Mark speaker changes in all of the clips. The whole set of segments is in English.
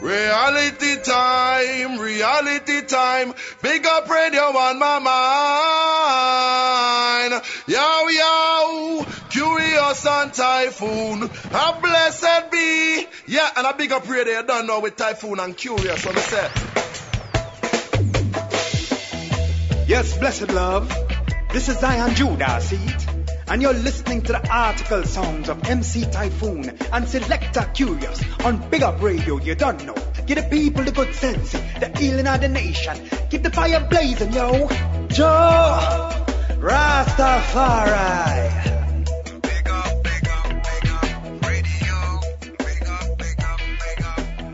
Speaker 1: Reality time, reality time. Big up radio on my mind. Yo, yo, Kurious and typhoon. A blessed be. Yeah, and a big up radio, you don't know with typhoon and Kurious. What I say?
Speaker 2: Yes, blessed love. This is Zion Judah, see it? And you're listening to the article songs of MC Typhoon and Selector Kurious on Big Up Radio, you don't know. Give the people the good sense, the healing of the nation. Keep the fire blazing, yo. Jah Rastafari. Big up, big up, big up radio. Big up, big up,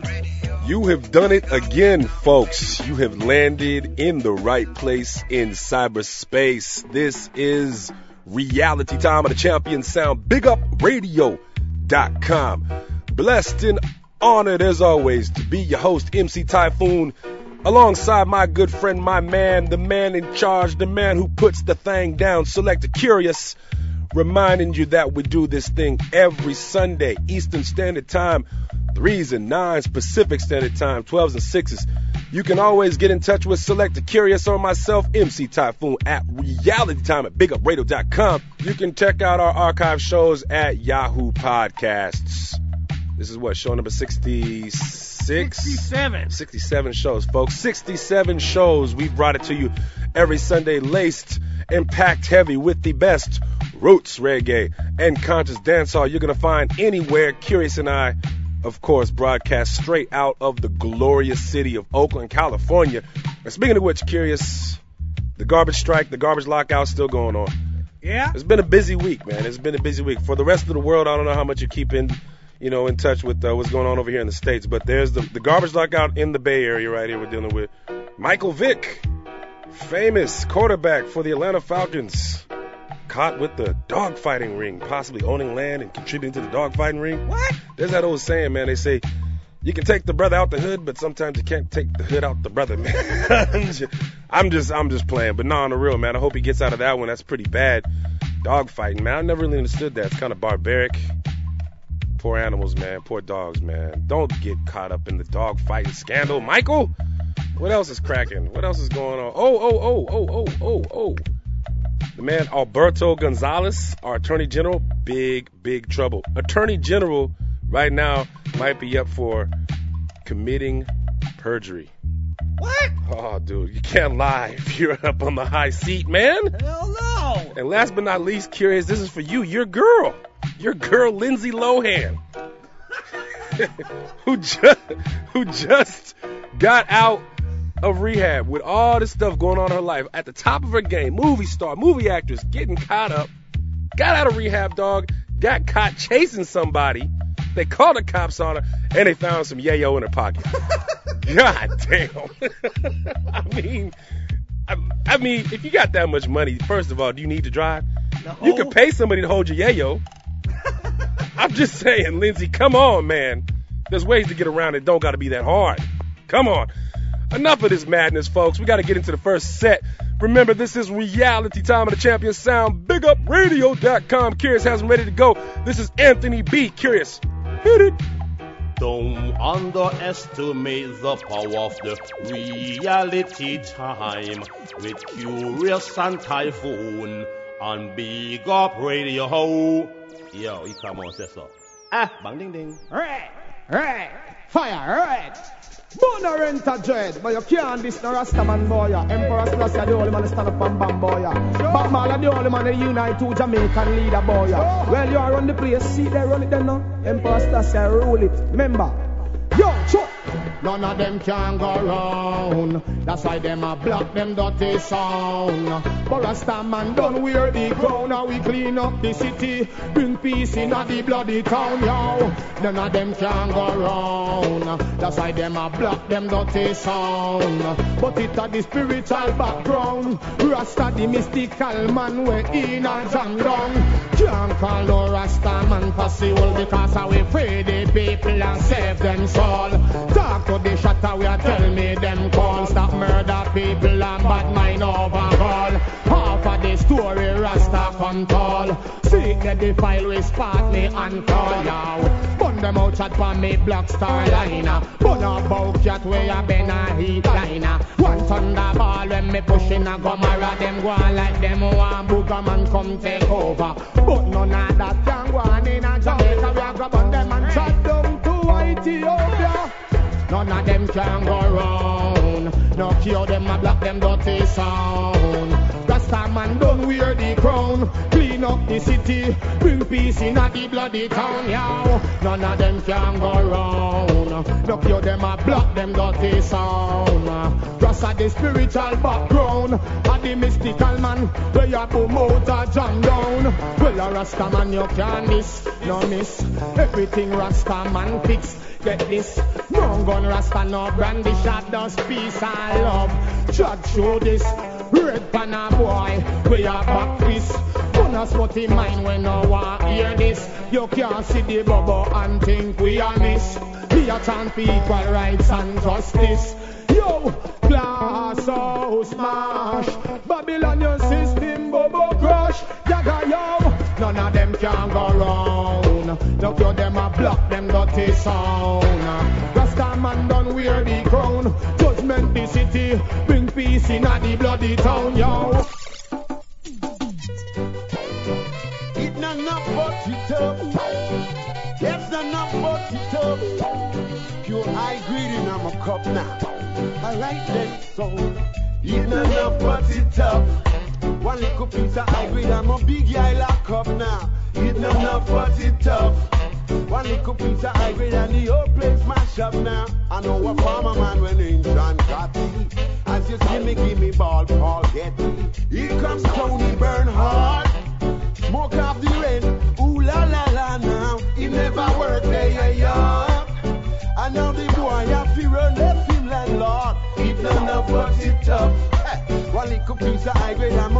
Speaker 2: radio.
Speaker 3: You have done it again, folks. You have landed in the right place in cyberspace. This is reality time of the champion sound. BigUpRadio.com. Blessed and honored as always to be your host, MC Typhoon, alongside my good friend, my man, the man in charge, the man who puts the thing down, Selector Kurious, reminding you that we do this thing every Sunday, Eastern Standard Time, threes and nines, Pacific Standard Time, 12s and sixes. You can always get in touch with Select Selector Kurious or myself, MC Typhoon, at realitytime at bigupradio.com. You can check out our archive shows at Yahoo Podcasts. This is what, show number 66?
Speaker 4: 67.
Speaker 3: 67 shows, folks. 67 shows. We brought it to you every Sunday, laced and packed heavy with the best roots reggae and conscious dancehall you're going to find anywhere. Kurious and I of course, broadcast straight out of the glorious city of Oakland, California. And speaking of which, Kurious, the garbage strike, the garbage lockout still going on.
Speaker 4: Yeah.
Speaker 3: It's been a busy week, man. It's been a busy week. For the rest of the world, I don't know how much you're keeping, you know, in touch with uh, what's going on over here in the States, but there's the, the garbage lockout in the Bay Area right here we're dealing with. Michael Vick, famous quarterback for the Atlanta Falcons caught with the dogfighting ring, possibly owning land and contributing to the dogfighting ring.
Speaker 4: What?
Speaker 3: There's that old saying, man. They say you can take the brother out the hood, but sometimes you can't take the hood out the brother, man. I'm just, I'm just playing, but no, on the real, man. I hope he gets out of that one. That's pretty bad. Dogfighting, man. I never really understood that. It's kind of barbaric. Poor animals, man. Poor dogs, man. Don't get caught up in the dogfighting scandal, Michael. What else is cracking? What else is going on? Oh, oh, oh, oh, oh, oh, oh. The man Alberto Gonzales, our Attorney General, big, big trouble. Attorney General right now might be up for committing perjury.
Speaker 4: What?
Speaker 3: Oh, dude, you can't lie if you're up on the high seat, man.
Speaker 4: Hell no.
Speaker 3: And last but not least, Kurious, this is for you, your girl, your girl Lindsay Lohan, who just who just got out of rehab with all this stuff going on in her life at the top of her game, movie star, movie actress, getting caught up, got out of rehab, dog, got caught chasing somebody. They called the cops on her and they found some yayo in her pocket. God damn. I mean, I, I mean, if you got that much money, first of all, do you need to drive?
Speaker 4: No.
Speaker 3: You could pay somebody to hold your yayo. I'm just saying, Lindsay, come on, man. There's ways to get around it. Don't got to be that hard. Come on. Enough of this madness, folks. We got to get into the first set. Remember, this is reality time of the champion sound. BigUpRadio.com. Kurious has them ready to go. This is Anthony B. Kurious. Hit it.
Speaker 5: Don't underestimate the power of the reality time with Kurious and Typhoon on Big Up Radio. Yo, you come on, say so. Ah, bang ding ding.
Speaker 6: Right, right, fire, right. Bona renta dread, but you can't diss no Rastaman boy. ya. Emperor Selassie the only man to stand up and bam boy. ya. Batman the only man to unite two Jamaican leader boy. Well, you are on the place, see they run it then now. Emperor Selassie rule it. Remember, yo, chop. None of them can go round. That's why them a block them dirty sound. But Rasta man don't wear the crown, now we clean up the city, bring peace in the bloody town, yo. None of them can go round. That's why them a block them dirty sound. But it a the spiritual background. Rasta the mystical man we in a jam down. Can't call no Rasta man possible because I will free the people and save them soul. Talk to shatter we are tell me them call. Stop murder people and bad mind overall. Half of the story Rasta control. Seek the defile with me and call you. Bun them out chat for me black star liner. Bun a bow cat where you been a heat liner. One thunderball when me pushing a gomara. Them go like them one booger man come take over. But none of that can go on in a Jamaica. We a grab on them and chat down to Ethiopia. None of them can go round. No cure them a block them dirty sound. Rasta man don't wear the crown. Clean up the city, bring peace in a the bloody town, yow. None of them can go round. No cure them a block them dirty sound. Rasta the spiritual background, a the mystical man. Where you boom out a jam down. Well a Rasta man you can miss, no miss. Everything Rasta man fix. Get this, no gun rasta, no brandy shot, just peace and love. Judge show this, red a boy, we are back this. Gonna smutty mind when no one hear this. You can't see the bubble and think we are miss. We are chant equal rights and justice. Yo, glass house smash, Babylon your system bubble crush. Jaga yo, none of them can go round. No cure them a block them dirty sound. Rasta man don't wear the crown. Judgment the city, bring peace in a the bloody town, yo.
Speaker 7: It not enough but it up. Yes, not enough but it up. Pure high i'm a cup now. Alright then, so it not enough but it up. One little piece of high grade, I'm a big guy lock up now. It not enough but it up. One little piece of grade and the whole place mash up now. I know a farmer man when in John Gotti. As you see me, give me ball, Paul Getty. Here comes Tony Bernhard. Smoke off the rain, ooh la la la now. He never worked there, yeah, yeah. And now the boy have to run left him landlord. It none of but it. Hey, one little piece of grade, I'm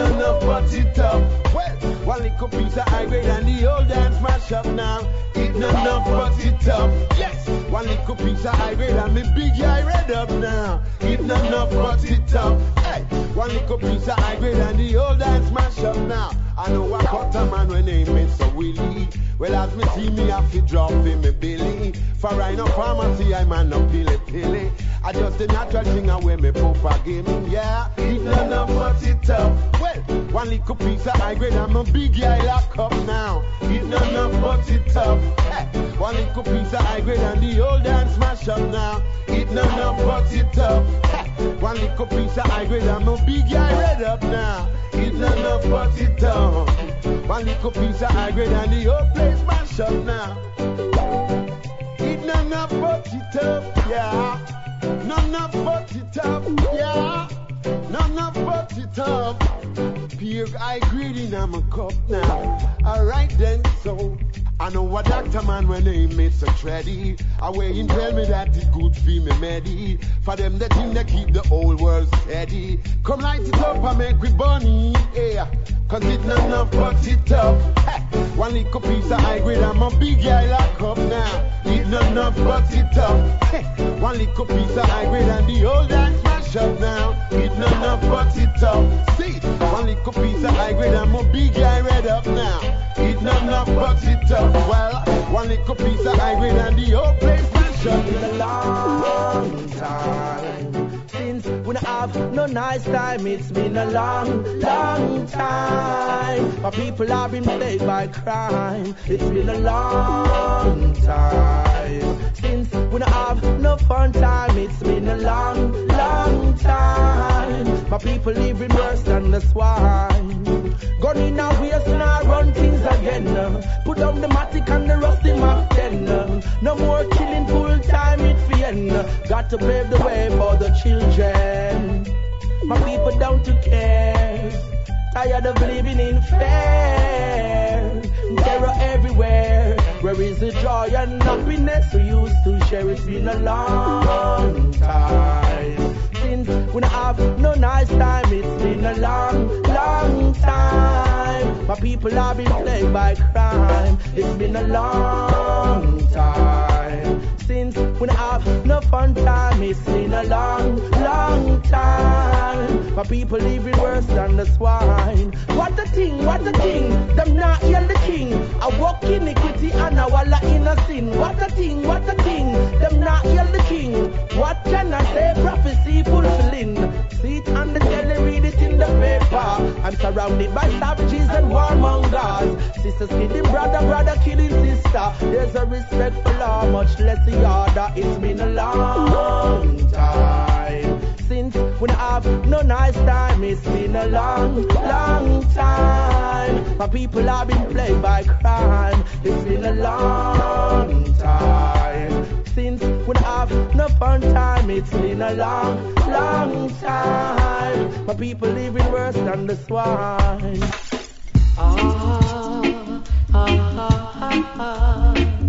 Speaker 7: none of but it up. Well, little piece of high grade and the old dance mash up now. It none of but it up. Yes, one little piece of high grade and me big guy red up now. It none of but it up. Hey, one little piece of high grade and the old dance mash up now. I know I cut a man when name is so Willie. Well, as me see me have to drop in me billy. For I no pharmacy, I man no pilly pilly. I just the natural thing I wear me papa give me, yeah. It none of but it up. Well, one little piece of high grade, I'm a big guy lock up now. It none of but it up. Hey, one little piece of high grade and the old dance smash up now. It none of but it up. One little piece of high grade, I'm a big guy red up now. It none of but it up. One little piece of high grade and the whole place mash up now. It none of but it up, yeah. None of but it up, yeah. None of but it up. Pure I greedy in my cup now. Alright then, so I know a doctor man when they is so tready. I way him tell me that it good for me medi. For them the thing that keep the whole world steady. Come light it up and make we bunny, yeah. Cause it not enough but it up. One little piece of high grade, I'm a big guy lock up now. It not enough but it up. One little piece of high grade and the old dance mash up now. It not enough but it up. See, one little piece of high grade, I'm a big guy red up now. It not enough but it up. Well, one little piece of high grade and the whole place mash up.
Speaker 8: It's been a long time since we have no nice time. It's been a long, long time. My people have been plagued by crime. It's been a long time we don't have no fun time. It's been a long, long time.
Speaker 9: My people living worse than the swine. Gun in a waist now run things again. Put down the matic and the rusty Mac 10. No more killing full time it fiend. Got to pave the way for the children. My people down to care. Tired of living in fear. Terror everywhere. Where is the joy and happiness we used to share? It's been a long time since we have no nice time. It's been a long, long time. My people have been plagued by crime. It's been a long time have no fun time. It's been a long, long time. My people living worse than the swine. What a thing, what a thing. Them not hear the king. I walk iniquity and I walla in a sin. What a thing, what a thing. Them not hear the king. What can I say? Prophecy fulfilling. See it on the telly, read it in the paper. I'm surrounded by savages and warmongers. Sisters killing brother, brother killing sister. There's a respect for law, much less the order. It's been a long time since we have no nice time. It's been a long, long time. My people have been played by crime. It's been a long time since we have no fun time. It's been a long, long time. My people living worse than the swine. Ah, ah, ah, ah, yeah.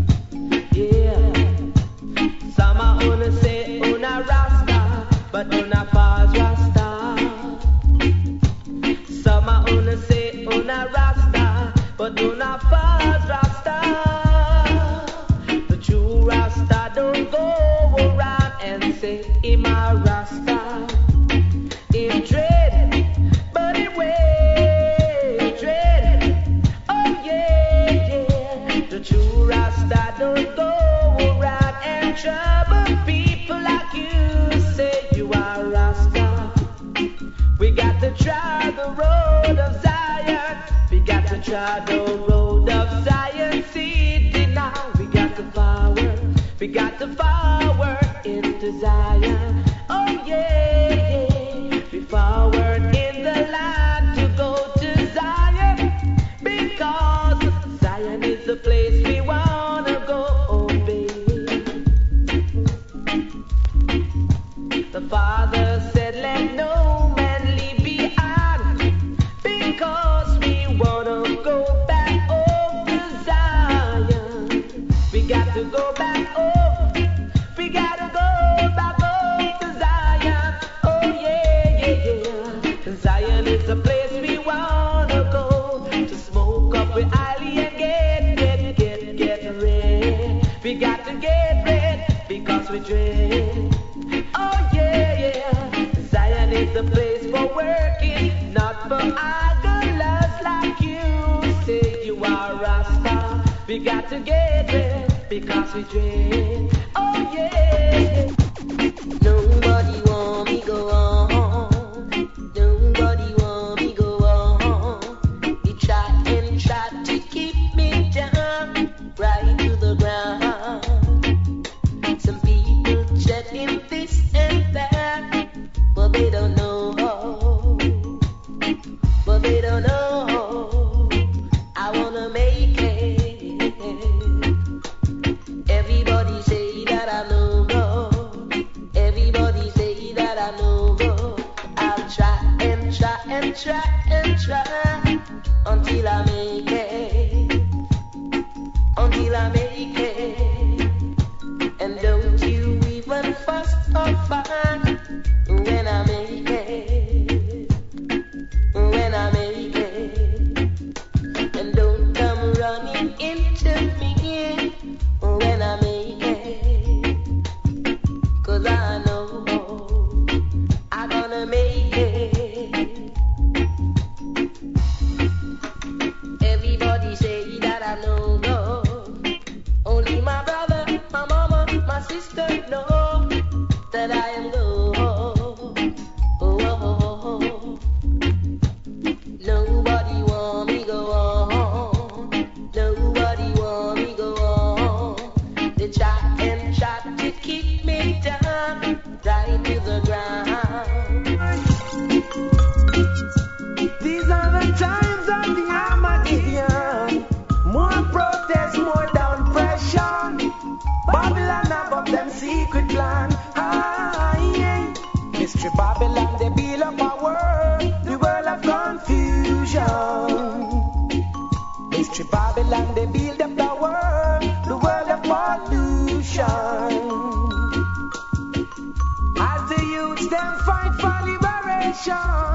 Speaker 9: liberation. As the youth them fight
Speaker 8: for liberation.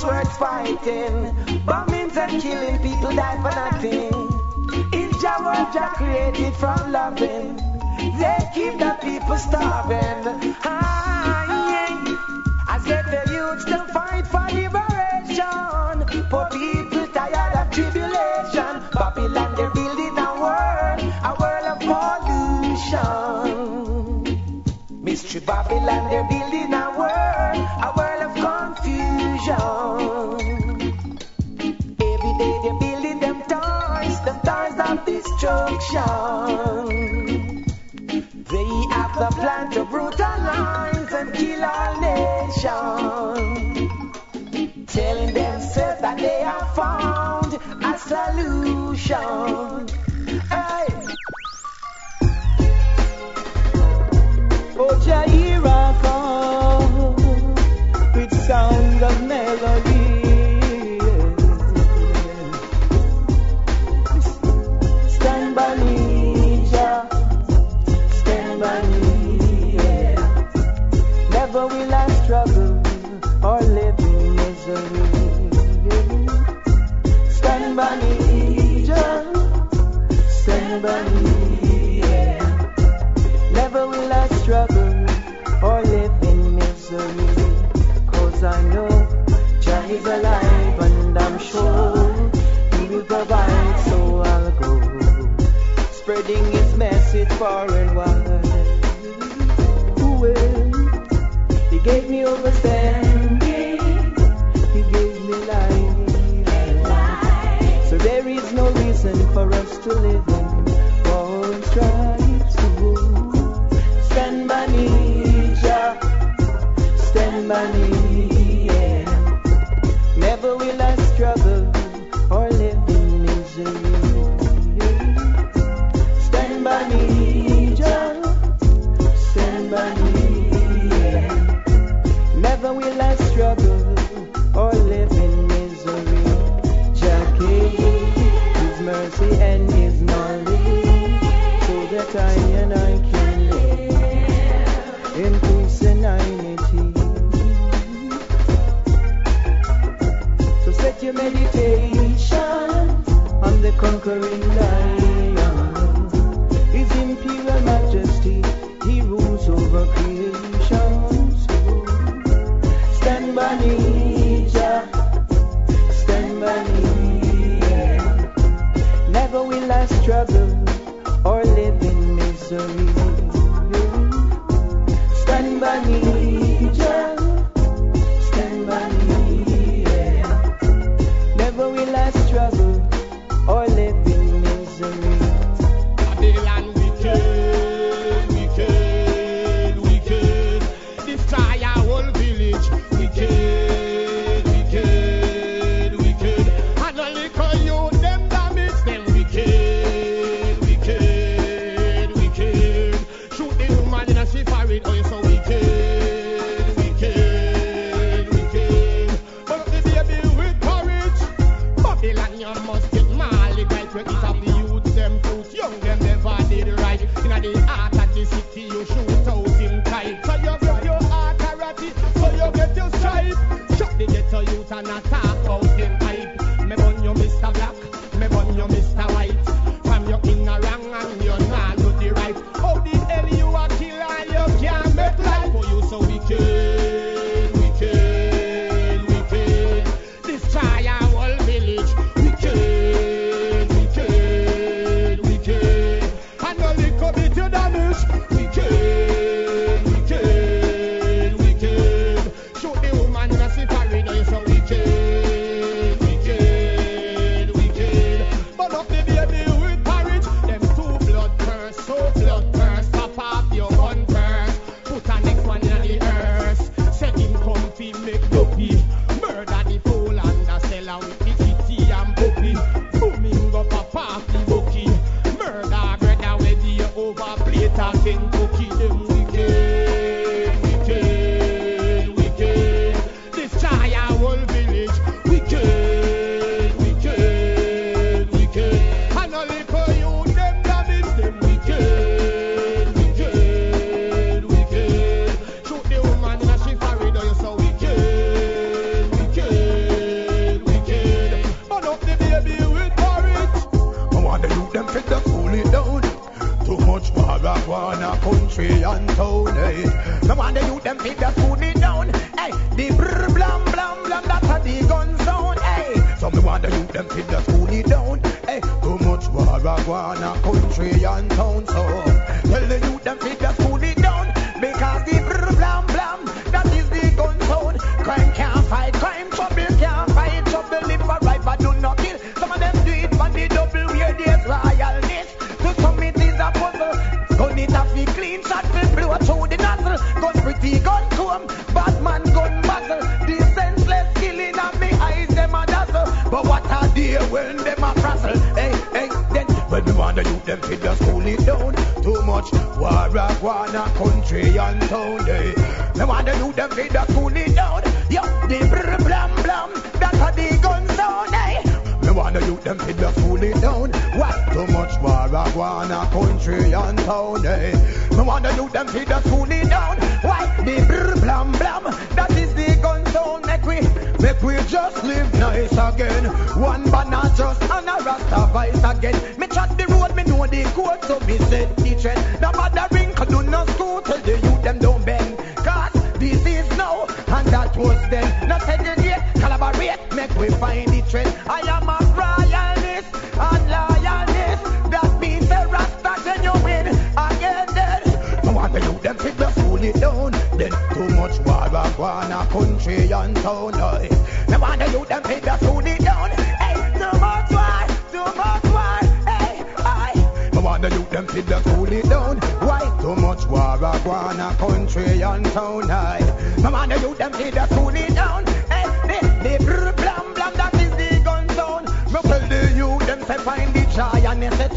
Speaker 8: it's worth fighting. Bombings and killing, people die for nothing. It's Jah Jah created from loving. They keep the people starving. Ah, yeah. I said the youths to fight for liberation. Poor people tired of tribulation. Babylon they're building a world, a world of pollution. Mystery Babylon they're building. conviction. They have the plan to brutalize and kill our nation. Telling themselves that they have found a solution.
Speaker 6: for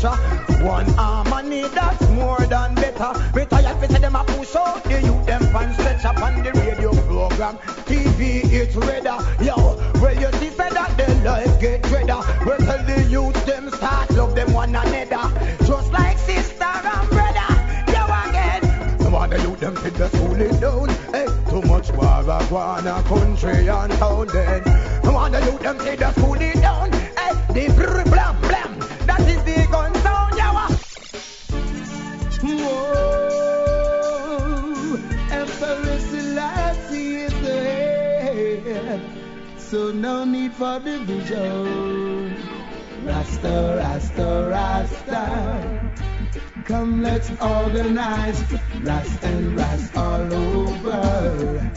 Speaker 10: etc. One harmony that's more than better. Me tired fi say them a push out the youth them fan stretch up on the radio program. TV it's redder, yo. Where you see say that the life get redder. We tell the youth them start love them one another, just like sister and brother. Yo again. I want the youth them fit the cool it down. Hey, too much war I wanna country and town then. I want the youth them fit the cool it down. Hey, the brr blam blam. Is
Speaker 7: so no need for division. Rasta, Rasta, Rasta. Come, let's organize, Rasta and Rasta all over.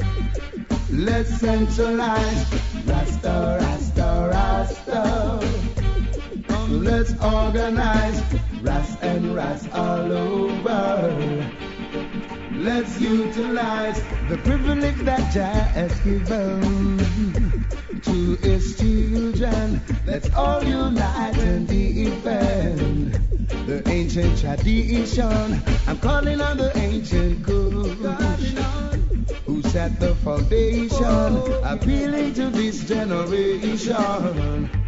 Speaker 7: Let's centralize, Rasta, Rasta, Rasta. Come, let's organize, Ras and Ras all over. Let's utilize the privilege that Jah has given to his children. Let's all unite and defend the ancient tradition. I'm calling on the ancient good who set the foundation, appealing to this generation.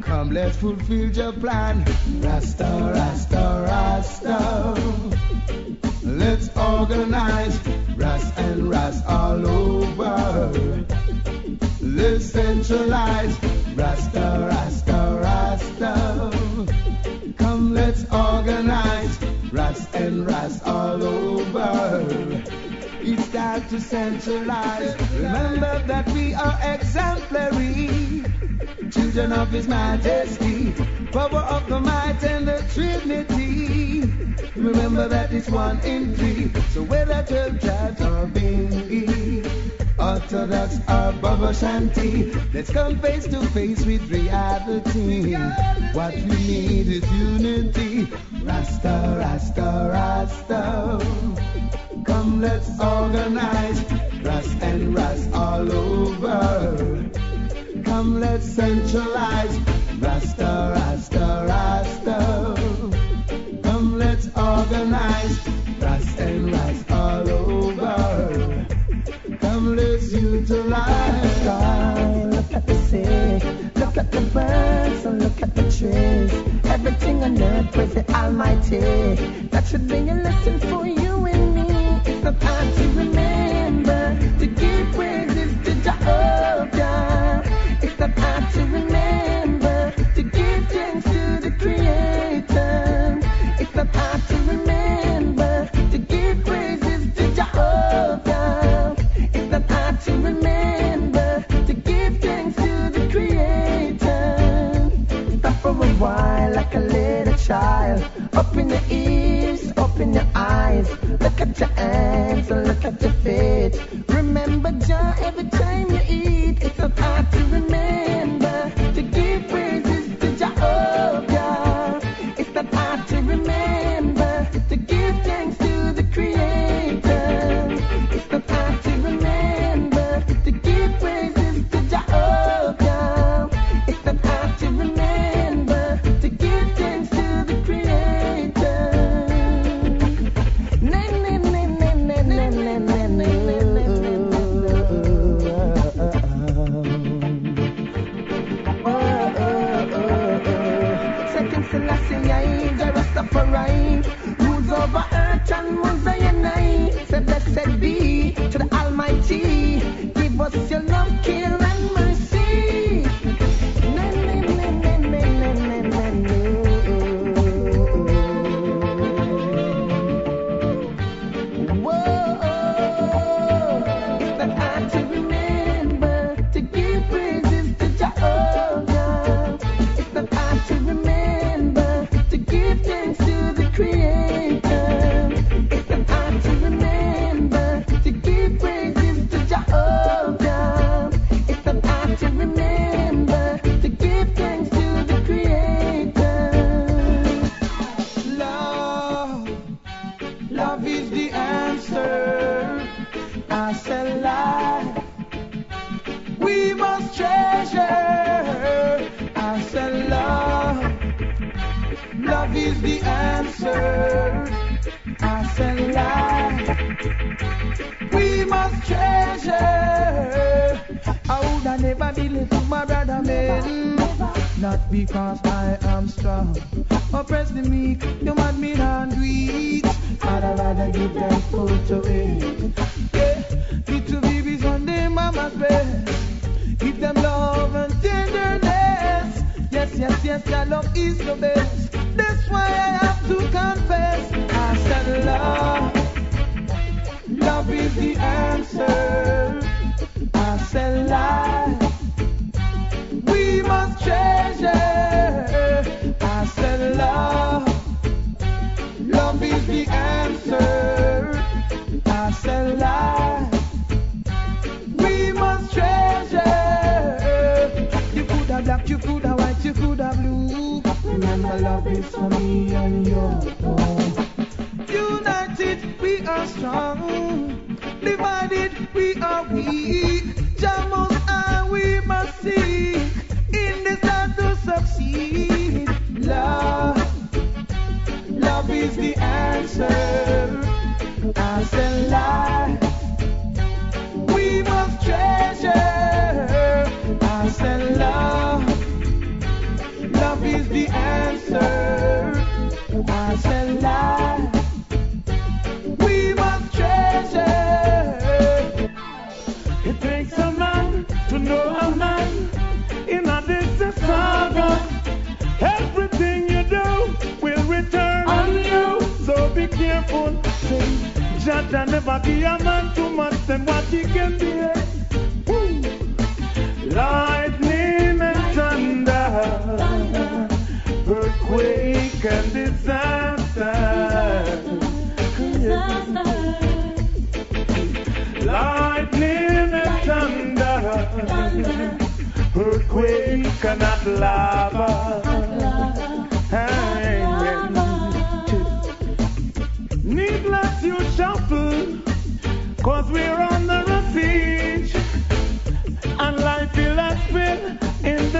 Speaker 7: Come, let's fulfill your plan. Rasta, Rasta, Rasta. Let's organize Ras and Ras all over. Let's centralize Rasta, Rasta, Rasta. Come, let's organize Ras and Ras all over. It's time to centralize. Remember that we are exemplary. Children of His Majesty, power of the might and the Trinity. Remember that it's one in three. So whether twelve tribes or Binghi, Orthodox or Bobo Shanti. Let's come face to face with reality. What we need is unity. Rasta, Rasta, Rasta. Come, let's organize. Ras and Ras all over. Come, let's centralize. Rasta, Rasta, Rasta. Come, let's organize. Rasta and Ras all over. Come let's utilize time.
Speaker 11: Look at the sea, look at the birds, and look at the trees. Everything on earth with the Almighty. That should be a lesson for you and me. It's the time to remember to give praises to Jehovah. It's the time to remember to give thanks to the Creator. It's the time to remember. Open your ears, open your eyes. Look at your hands and look at your feet. Remember Jah every time you eat. It's a hard to remember.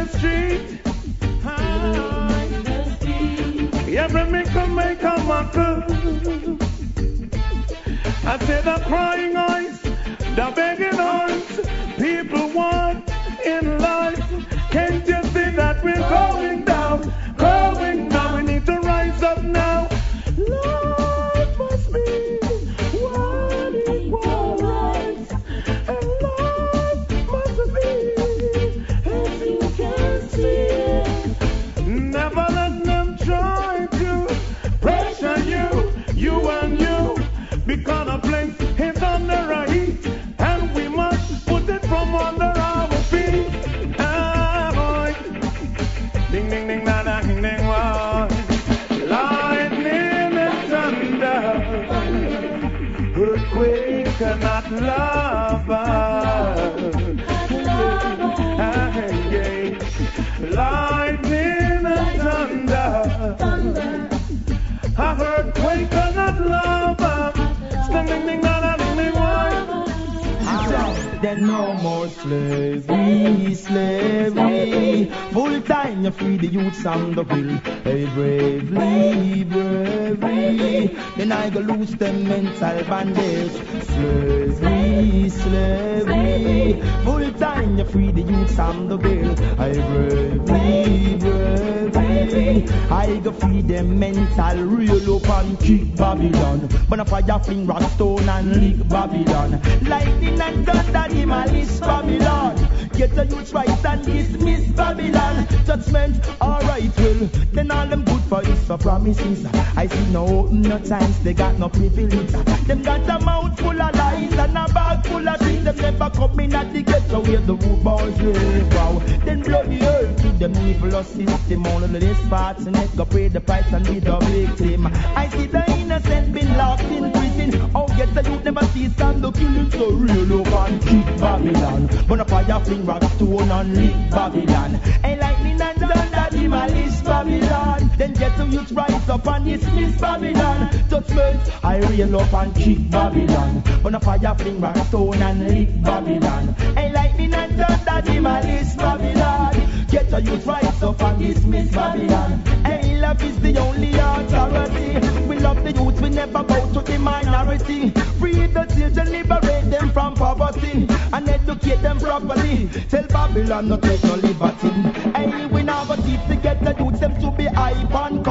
Speaker 12: street. Every maker make a mucker.
Speaker 13: I said the crying eyes, the begging eyes, people want in life. Can't you see that we're going
Speaker 8: Then no more slavery, slavery. Full time you free the youths on the bill. Hey, bravely, bravely. Then I go lose them mental bandage. Slavery, slavery. Full time you free the youths on the bill. Hey, bravely, bravely. I go free them mental real up and kick Babylon. But a fire fling rock stone and lick Babylon. Lightning and thunder, malice Babylon. Get the youth right and dismiss Babylon. Judgment, alright, well, then all them good for is for promises. I see no no times, they got no privilege. Them got a mouth full of lies and a bag full of things. Them never come in at the ghetto where the root boys live. Wow, then bloody earth to them evil system. All of this parts and it go pay the price and be the victim. I see the innocent been locked in prison. Oh, get the youth never see stand the killing so real and kick Babylon. But a fire fling rock stone and lick Babylon. And lightning and thunder malice Babylon. Then get the youth rise up and dismiss Babylon. Judgment, I rail up and kick Babylon. But a fire fling rock stone and lick Babylon. And lightning and thunder malice Babylon. Get the youth rise up and dismiss Babylon. Love is the only authority. We love the youth, we never bow to the minority. Free the children, liberate them from poverty. And educate them properly. Tell Babylon not take no liberty. Hey, we never teach to get the youth them to be hype and.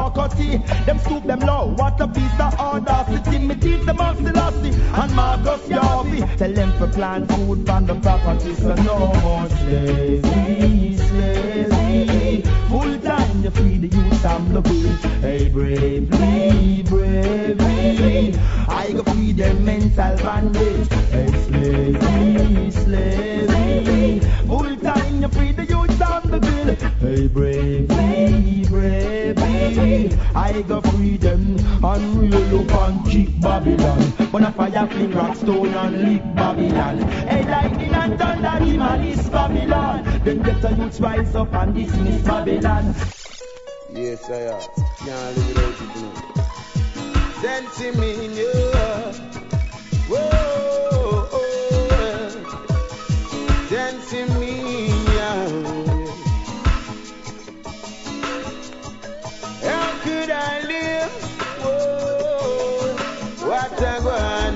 Speaker 8: Them stoop them low, what a piece of audacity. Me teach them all Selassie and Marcus Garvey. Tell them to plant food on the property, so no more slavery, slavery. Full time you free the youth and the bills. Hey, bravely, bravely. I go free them mental bandage. Hey, slavery, slavery. Full time you free the youth and the bill. Hey, bravely, bravely. I go free them and real up and kick Babylon. When a fire fling rock stone and lick Babylon. Hey, lightning and thunder, the malice Babylon. Then get the youths rise up and dismiss Babylon.
Speaker 7: Yes, I am. Can't live without it, you know. Dancing me in your Whoa, dancing me in How could I live? Whoa, what I gonna?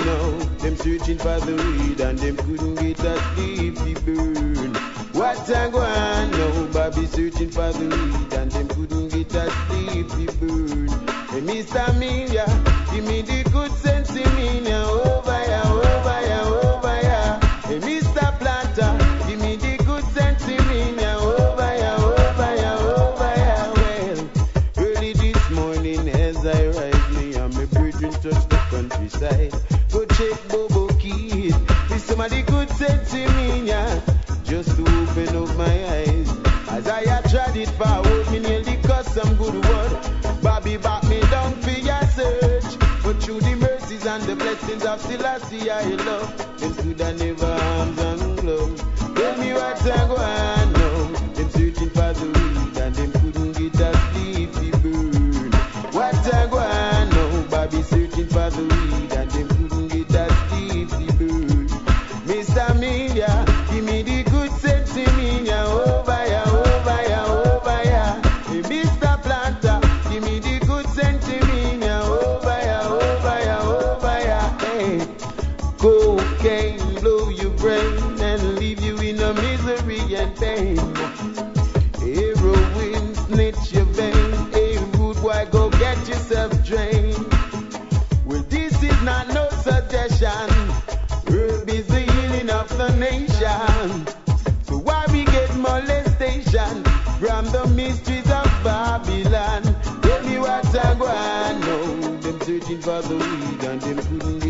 Speaker 7: Them searching for the weed and them couldn't get a sleep to burn. What I gonna know? Bobby searching for the weed and them sleep to burn. Hey, Mr. Media, give me the Selassie, I love. Them could I never arms and gloves. Tell me what I go Searching for the weed and them couldn't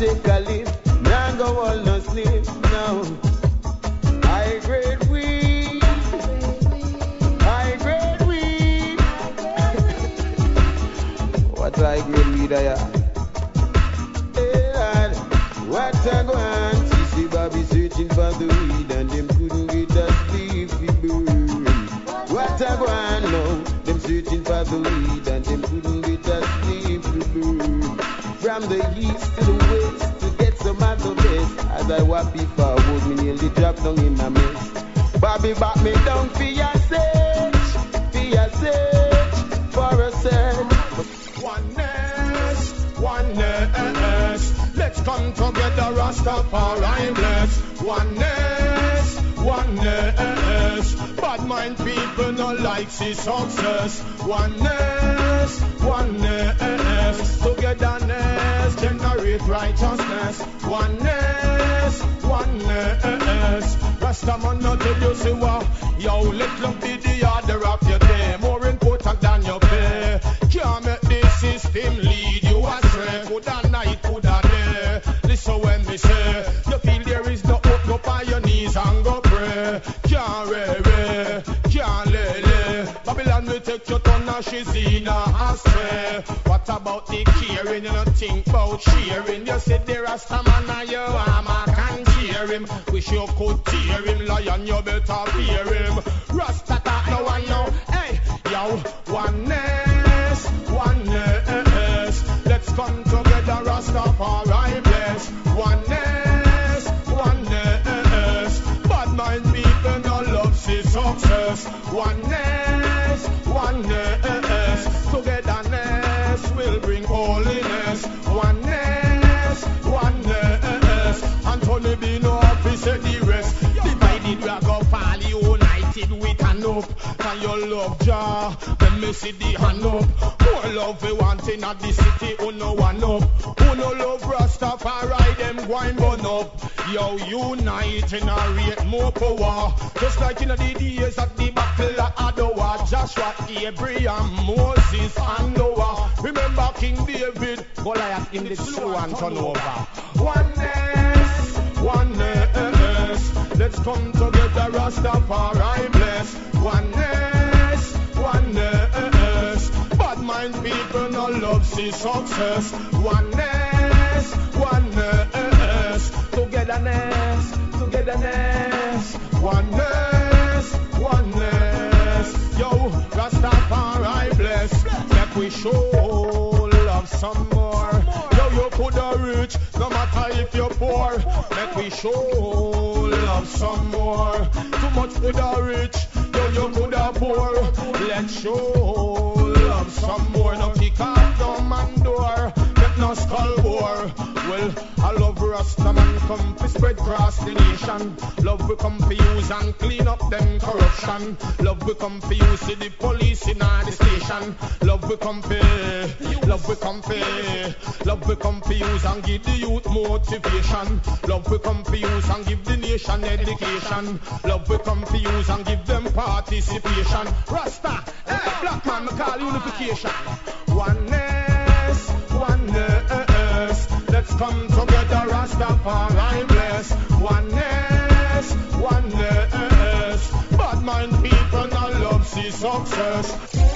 Speaker 7: ya take a lift. Now go all no sleep, no. I grade weed, I grade weed. what I grade weed, I Hey, lad, what I on? Sissy Bobby searching for the weed and them couldn't get a sleepy burn. What I on now? Them searching for the weed From the east to the west to get some of the best. As I walk before would me nearly drop down in my mess. Bobby back me down for your search, for your search, for a search.
Speaker 6: Oneness, oneness. Let's come together, Rastafari bless. Oneness, oneness. Bad mind people no like see success. Oneness, oneness. Generate righteousness. Oneness, oneness. Rastaman no tell you say what? Yo, love be the order of your day. More important than your pay. Can't make this system lead you astray. Coulda night, coulda day. Listen when me say, you feel there is no hope, go by your knees and go pray. Can't re re, can't lele. Babylon will take your turn and she's in a astray. What about the caring? You don't think about sharing. You said there are some man and you armor can cheer him. Wish you could tear him, lion, you better fear him. Rasta talk no one know. Hey, yo, oneness, oneness. Let's come together, Rastafari bless. Oneness, oneness. Bad mind people no love see success. Oneness, Love Jah? When me see the hand up. More love we want in the city, who no one up. Who no love Rastafari, them going burn up. Yo, unite in a rate more power. Just like in the days of the battle of Adowa. Joshua, Abraham, Moses, and Noah. Remember King David, Goliath in the slow and turn over. Oneness, oneness. Let's come together, Rastafari bless. Oneness, love see success. Oneness, oneness. Togetherness, togetherness. Oneness, oneness. Yo, Rastafari bless. Make we show love some more. Yo, you coulda rich, no matter if you're poor. Make we show love some more. Too much coulda rich, yo, you coulda poor. Let's show love some more. No kick man door. Make no skull war. Well, I love Rastaman come to spread across the nation. Love we come to use and clean up them corruption. Love we come to use the police in our the station. Love we come to, love we come to, love we come to use and give the youth motivation. Love we come to use and give the nation education. Love we come to use and give them participation. Rasta, hey, black man, me call unification. Oneness, oneness. Let's come together, Rastafari bless. Oneness, oneness. Bad mind people no love see success.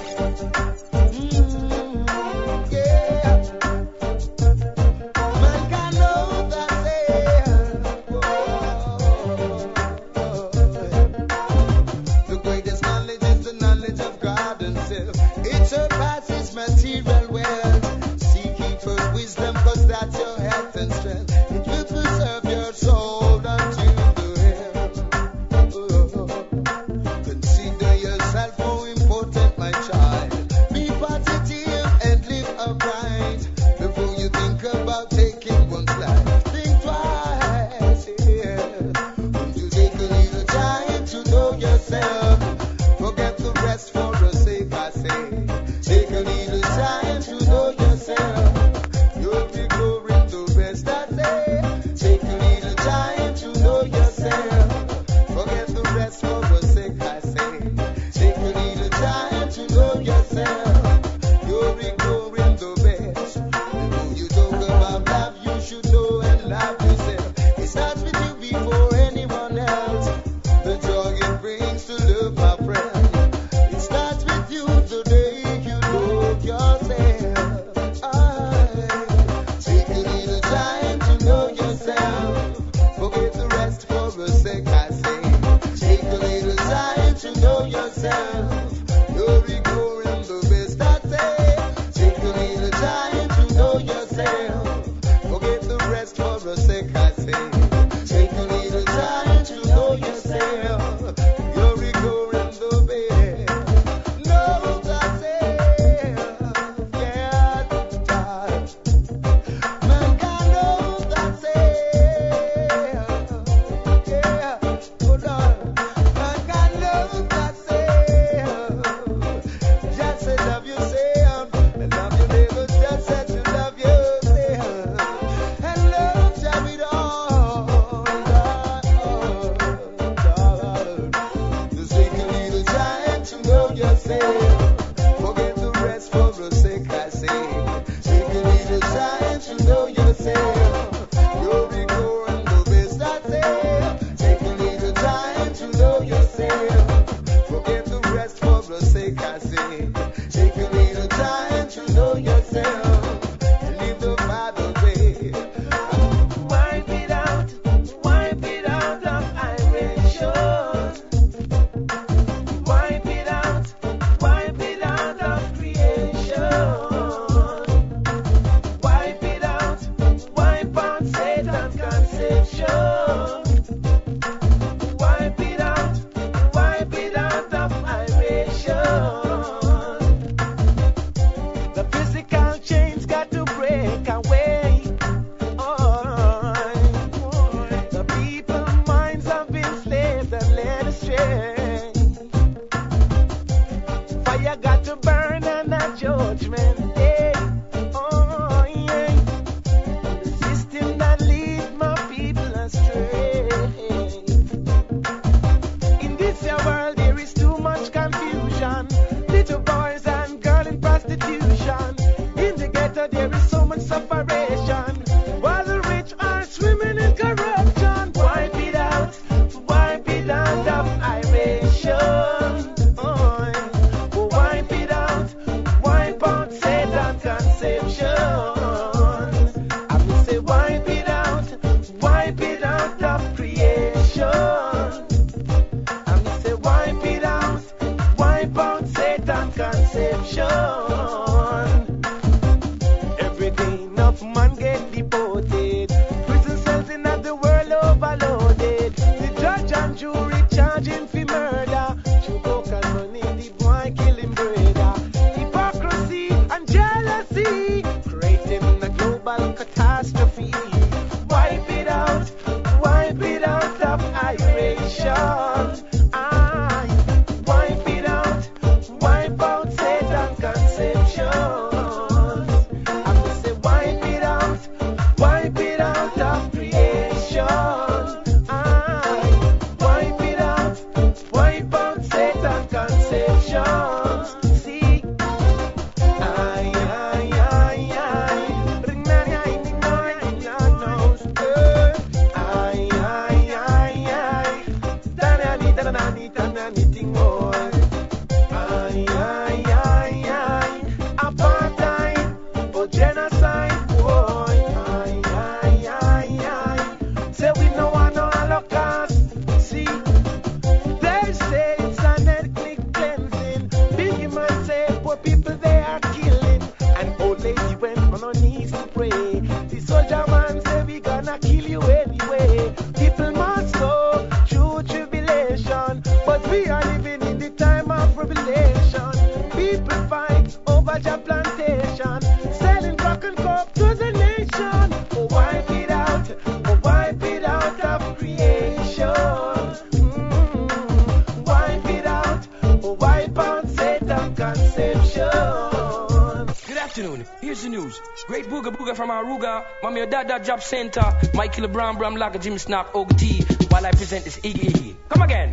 Speaker 8: At that
Speaker 14: Job Center. Michael Brown, Bram Lager, Jim Snap, Og T. While I present this Iggy Iggy. Come again.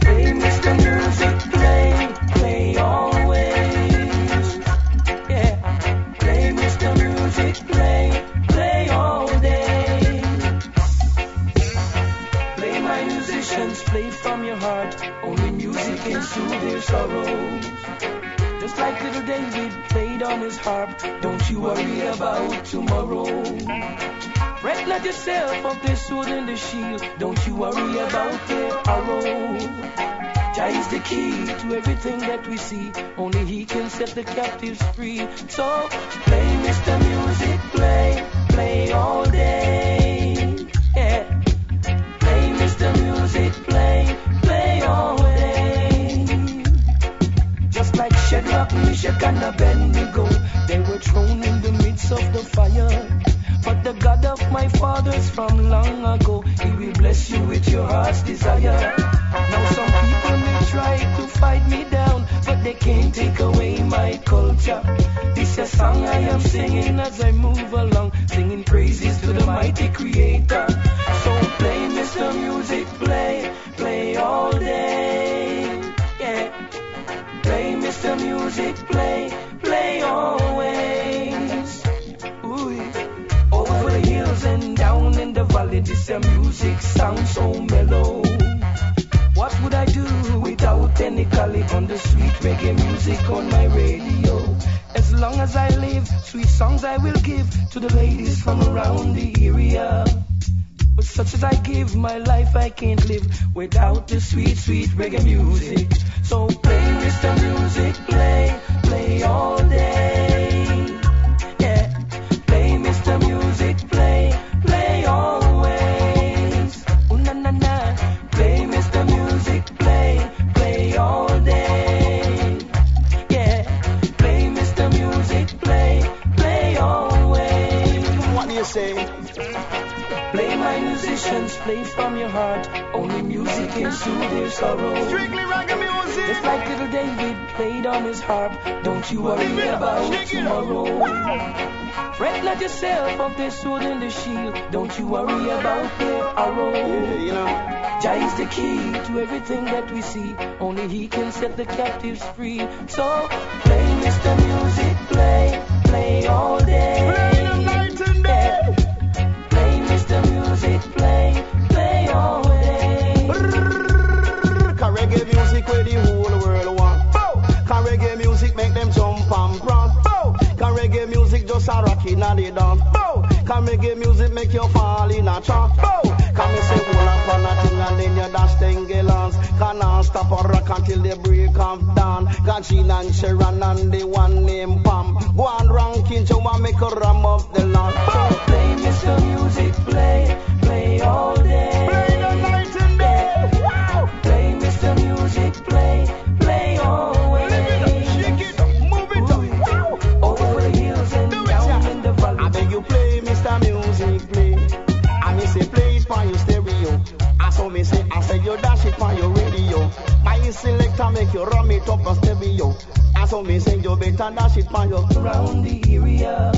Speaker 15: Key to everything that we see. Only He can set the captives free. So the key to everything that we see. Only He can set the captives free. So play, Mr. Music, play, play all day.
Speaker 16: Play them night and day.
Speaker 15: Play, Mr. Music, play, play all day.
Speaker 16: Can reggae music where the whole world want. Can reggae music make them jump and prance. Can reggae music just a rock in a the dance. Can reggae music make you fall in a trance. Can me say on a thing and then you dash. Can not stop or rock until the break of dawn. Gene and Sharon and the one named Pam. Go on ranking to one make a ram up the land.
Speaker 15: Play, Mr. Music, play
Speaker 16: make you rum it up a stereo. I saw me say you better dash it for your
Speaker 15: around the area.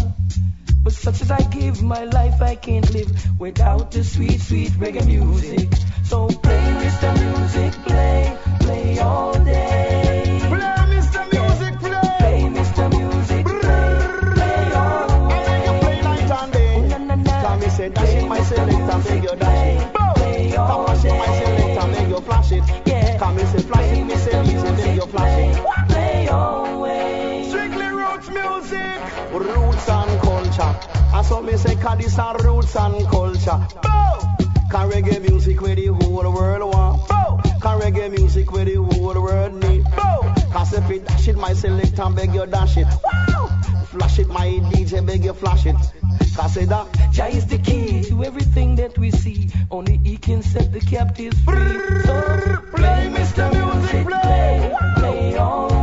Speaker 15: But such as I give my life, I can't live without the sweet, sweet reggae music. So play, Mr. Music, play, play all day.
Speaker 16: Saw me say, cause this are roots and culture. Can reggae music where the whole world want. Can reggae music where the whole world need. Cause if it dash it, my selector beg you dash it. Flash it, my DJ beg you flash it. Cause that.
Speaker 15: Jah is the key to everything that we see. Only He can set the captives free. So play, Mr. Music, play, play.
Speaker 16: Night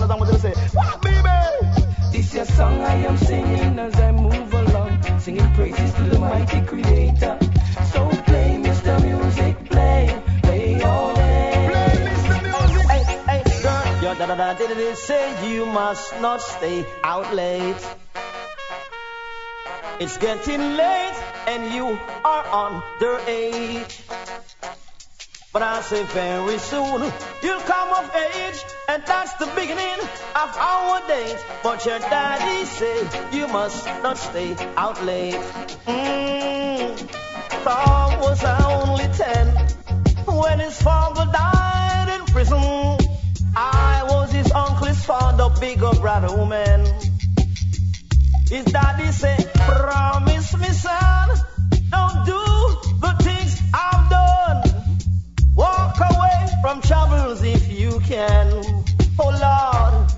Speaker 16: one stand down with the say, what baby?
Speaker 15: This your song I am singing as I move along, singing praises to the mighty Creator. So play, Mr. Music, play, play all day.
Speaker 16: Play Mr. Music.
Speaker 17: Hey, hey, girl, your da da da did it say you must not stay out late. It's getting late and you are underage.
Speaker 8: But I say very soon you'll come of age, and that's the beginning of our days. But your daddy say you must not stay out late. Mm. Tom was only ten when his father died in prison. I was his uncle's father, bigger brother woman. His daddy said, promise me son, don't do the things from troubles if you can. Oh Lord,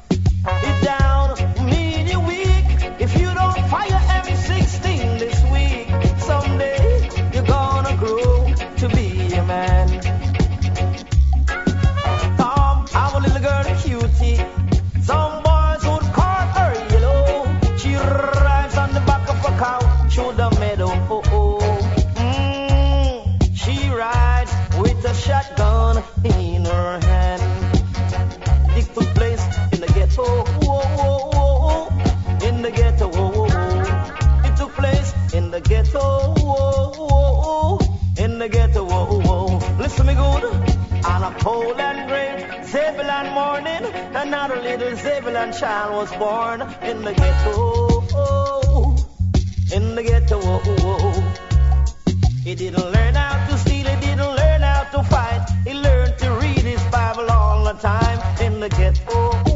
Speaker 8: Cold and gray Zebulon morning, another little Zebulon child was born in the ghetto. In the ghetto. He didn't learn how to steal, he didn't learn how to fight. He learned to read his Bible all the time in the ghetto.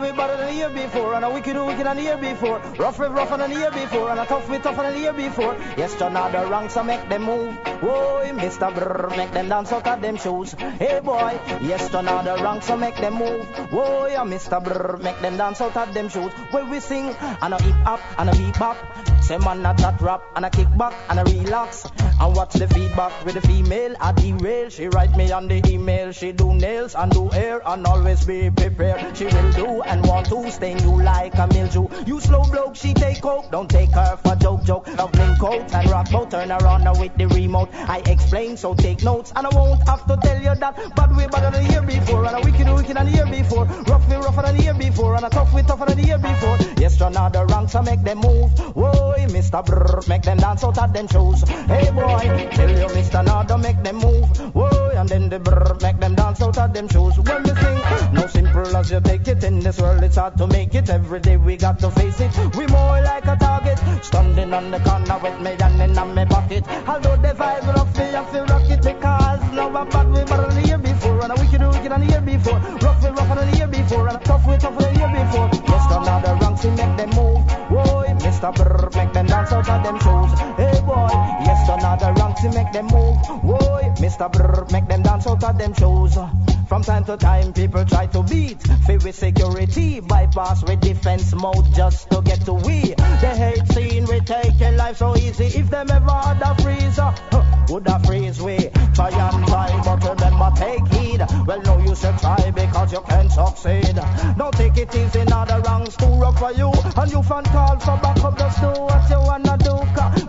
Speaker 8: Bad better than the year before, and a wicked wicked than the year before, rough way rougher than the year before, and a tough way tougher than the year before. Yes, out the ranks, so make them move. Whoa, Mr. Brr, make them dance out of them shoes. Hey boy, yes, out the ranks, so make them move. Whoa, Mr. Brr, make them dance out of them shoes. Where we sing, and a hip hop, and a beat bop. Say man a chat rap, and a kick back, and a relax. And watch the feedback with the female at the rail. She write me on the email, she do nails and do hair, and always be prepared. She will do and want to stain you like a mildew. You slow bloke, she take hope, don't take her for joke joke. Loving coat and rock boat, turn around with the remote. I explain, so take notes, and I won't have to tell you that. But we better than the year before, and a wicked wicked than the year before. Rough way rougher than the year before, and a tough way tougher than the year before. Yes, the ranks, so make them move. Whoa, Mr. Brr, make them dance out of them shoes. Hey boy, tell you Mr. Nada, make them move. Whoa, and then the brr, make them dance out of them shoes. When we sing, no simple as you take it in this world, it's hard to make it. Every day we got to face it. We more like a target, standing on the corner with me and in my pocket. Although the vibe rough, me I feel rock it because now I'm bad way better than the year before, and a wicked wicked than the year before. Rough way rougher than the year before, and tough way tougher than the year before. Yes, the ranks, we make them move. Mr. Brr, make them dance out of them shoes. Hey boy, yes, the ranks, we make them move. Whoa, Mr. Brr, make them dance out of them shoes. From time to time, people try to beat. Feel with security, bypass with defense mode just to get to we. They hate seeing we taking life so easy. If them ever had a freezer, huh, would a freeze we? Try and try, but remember take. Well, no, you should try because you can't succeed. Don't take it easy, now the wrong's too rough for you. And you fan call for backup, just do what you wanna do.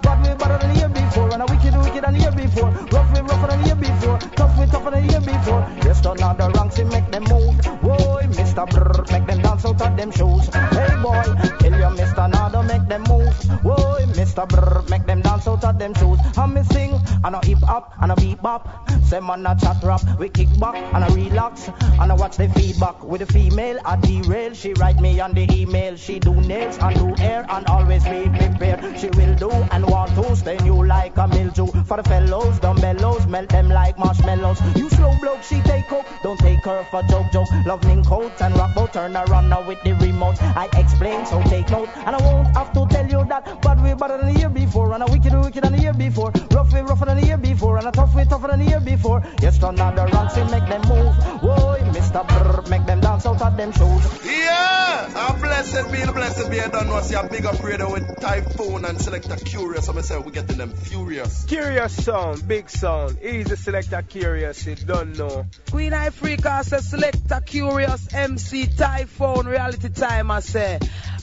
Speaker 8: But we better than the year before, and a wicked wicked than the year before. Rough way rougher than the year before, tough way tougher than the year before. Just the ranks, we make them move. Whoa, Mr. Brr, make them dance out of them shoes. Hey boy, tell your Mr. Nada, make them move. Whoa, Mr. Brr, make them dance out of them shoes. And me sing, and a hip hop, and a beat bop. Say man a chat rap, we kick back, and a relax. And I watch the feedback with the female at the rail. She write me on the email, she do nails and do hair, and always be prepared. She will do and want to stain you like a mildew. For the fellows, the mellows, melt them like marshmallows. You slow bloke, she take up, don't take her for joke joke. Loving coats and rock boat, turn around now with the remote. I explain, so take note, and I won't have to tell you that. But we better than the year before, and a wicked wicked than the year before. Rough way rougher than the year before, and a tough way tougher than the year before. Yes, turn out the ranks, we make them move. Whoa, Mr. Brr, make them dance out of them shoes.
Speaker 1: Yeah, I'm blessed be blessed be. I don't know, see a big upgrade with Typhoon and Selector Curious. So I say we getting them furious.
Speaker 18: Curious sound, big sound. Easy selector curious, you don't know.
Speaker 19: Queen Africa says selector curious MC Typhoon reality time I say.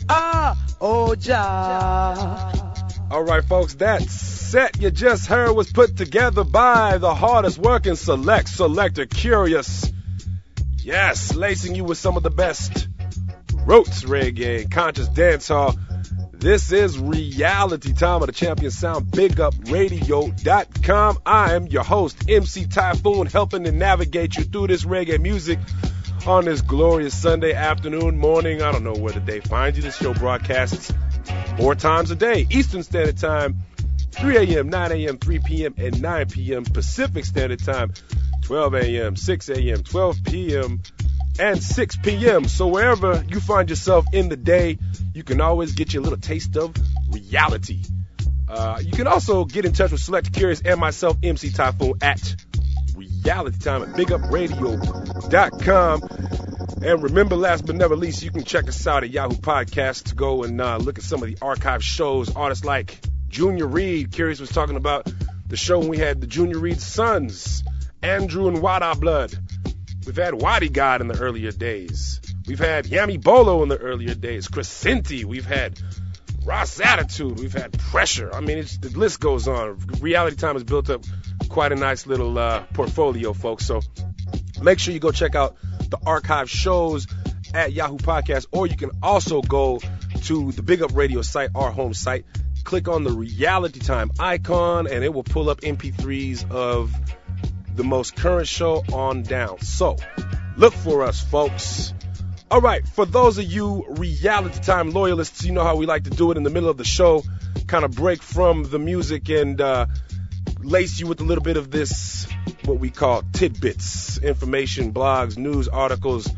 Speaker 19: Ah, oh ja.
Speaker 3: All right, folks, that set you just heard was put together by the hardest working select selector Curious. Yes, lacing you with some of the best roots reggae, conscious dancehall This is reality time of the champion sound, bigupradio.com. I am your host, MC Typhoon, helping to navigate you through this reggae music on this glorious Sunday afternoon, morning. I don't know where the day finds you. This show broadcasts four times a day Eastern Standard Time, 3 a.m., 9 a.m., 3 p.m., and 9 p.m. Pacific Standard Time, 12 a.m., 6 a.m., 12 p.m., and 6 p.m. So wherever you find yourself in the day, you can always get your little taste of reality. Uh, you can also get in touch with Select Curious and myself, MC Typhoon, at reality time at bigupradio.com. And remember, last but never least, you can check us out at Yahoo Podcasts to go and uh, look at some of the archive shows. Artists like Junior Reid, Curious was talking about the show when we had the Junior Reid sons, Andrew and Wada Blood. We've had Waddy God in the earlier days. We've had Yami Bolo in the earlier days. Crescenti. We've had Ross Attitude. We've had Pressure. I mean, the list goes on. Reality Time has built up quite a nice little uh, portfolio, folks. So make sure you go check out the archive shows at Yahoo Podcast, or you can also go to the Big Up Radio site, our home site. Click on the Reality Time icon, and it will pull up MP3s of the most current show on down. So look for us, folks. All right, for those of you reality time loyalists, you know how we like to do it in the middle of the show, kind of break from the music and uh, lace you with a little bit of this, what we call tidbits, information, blogs, news articles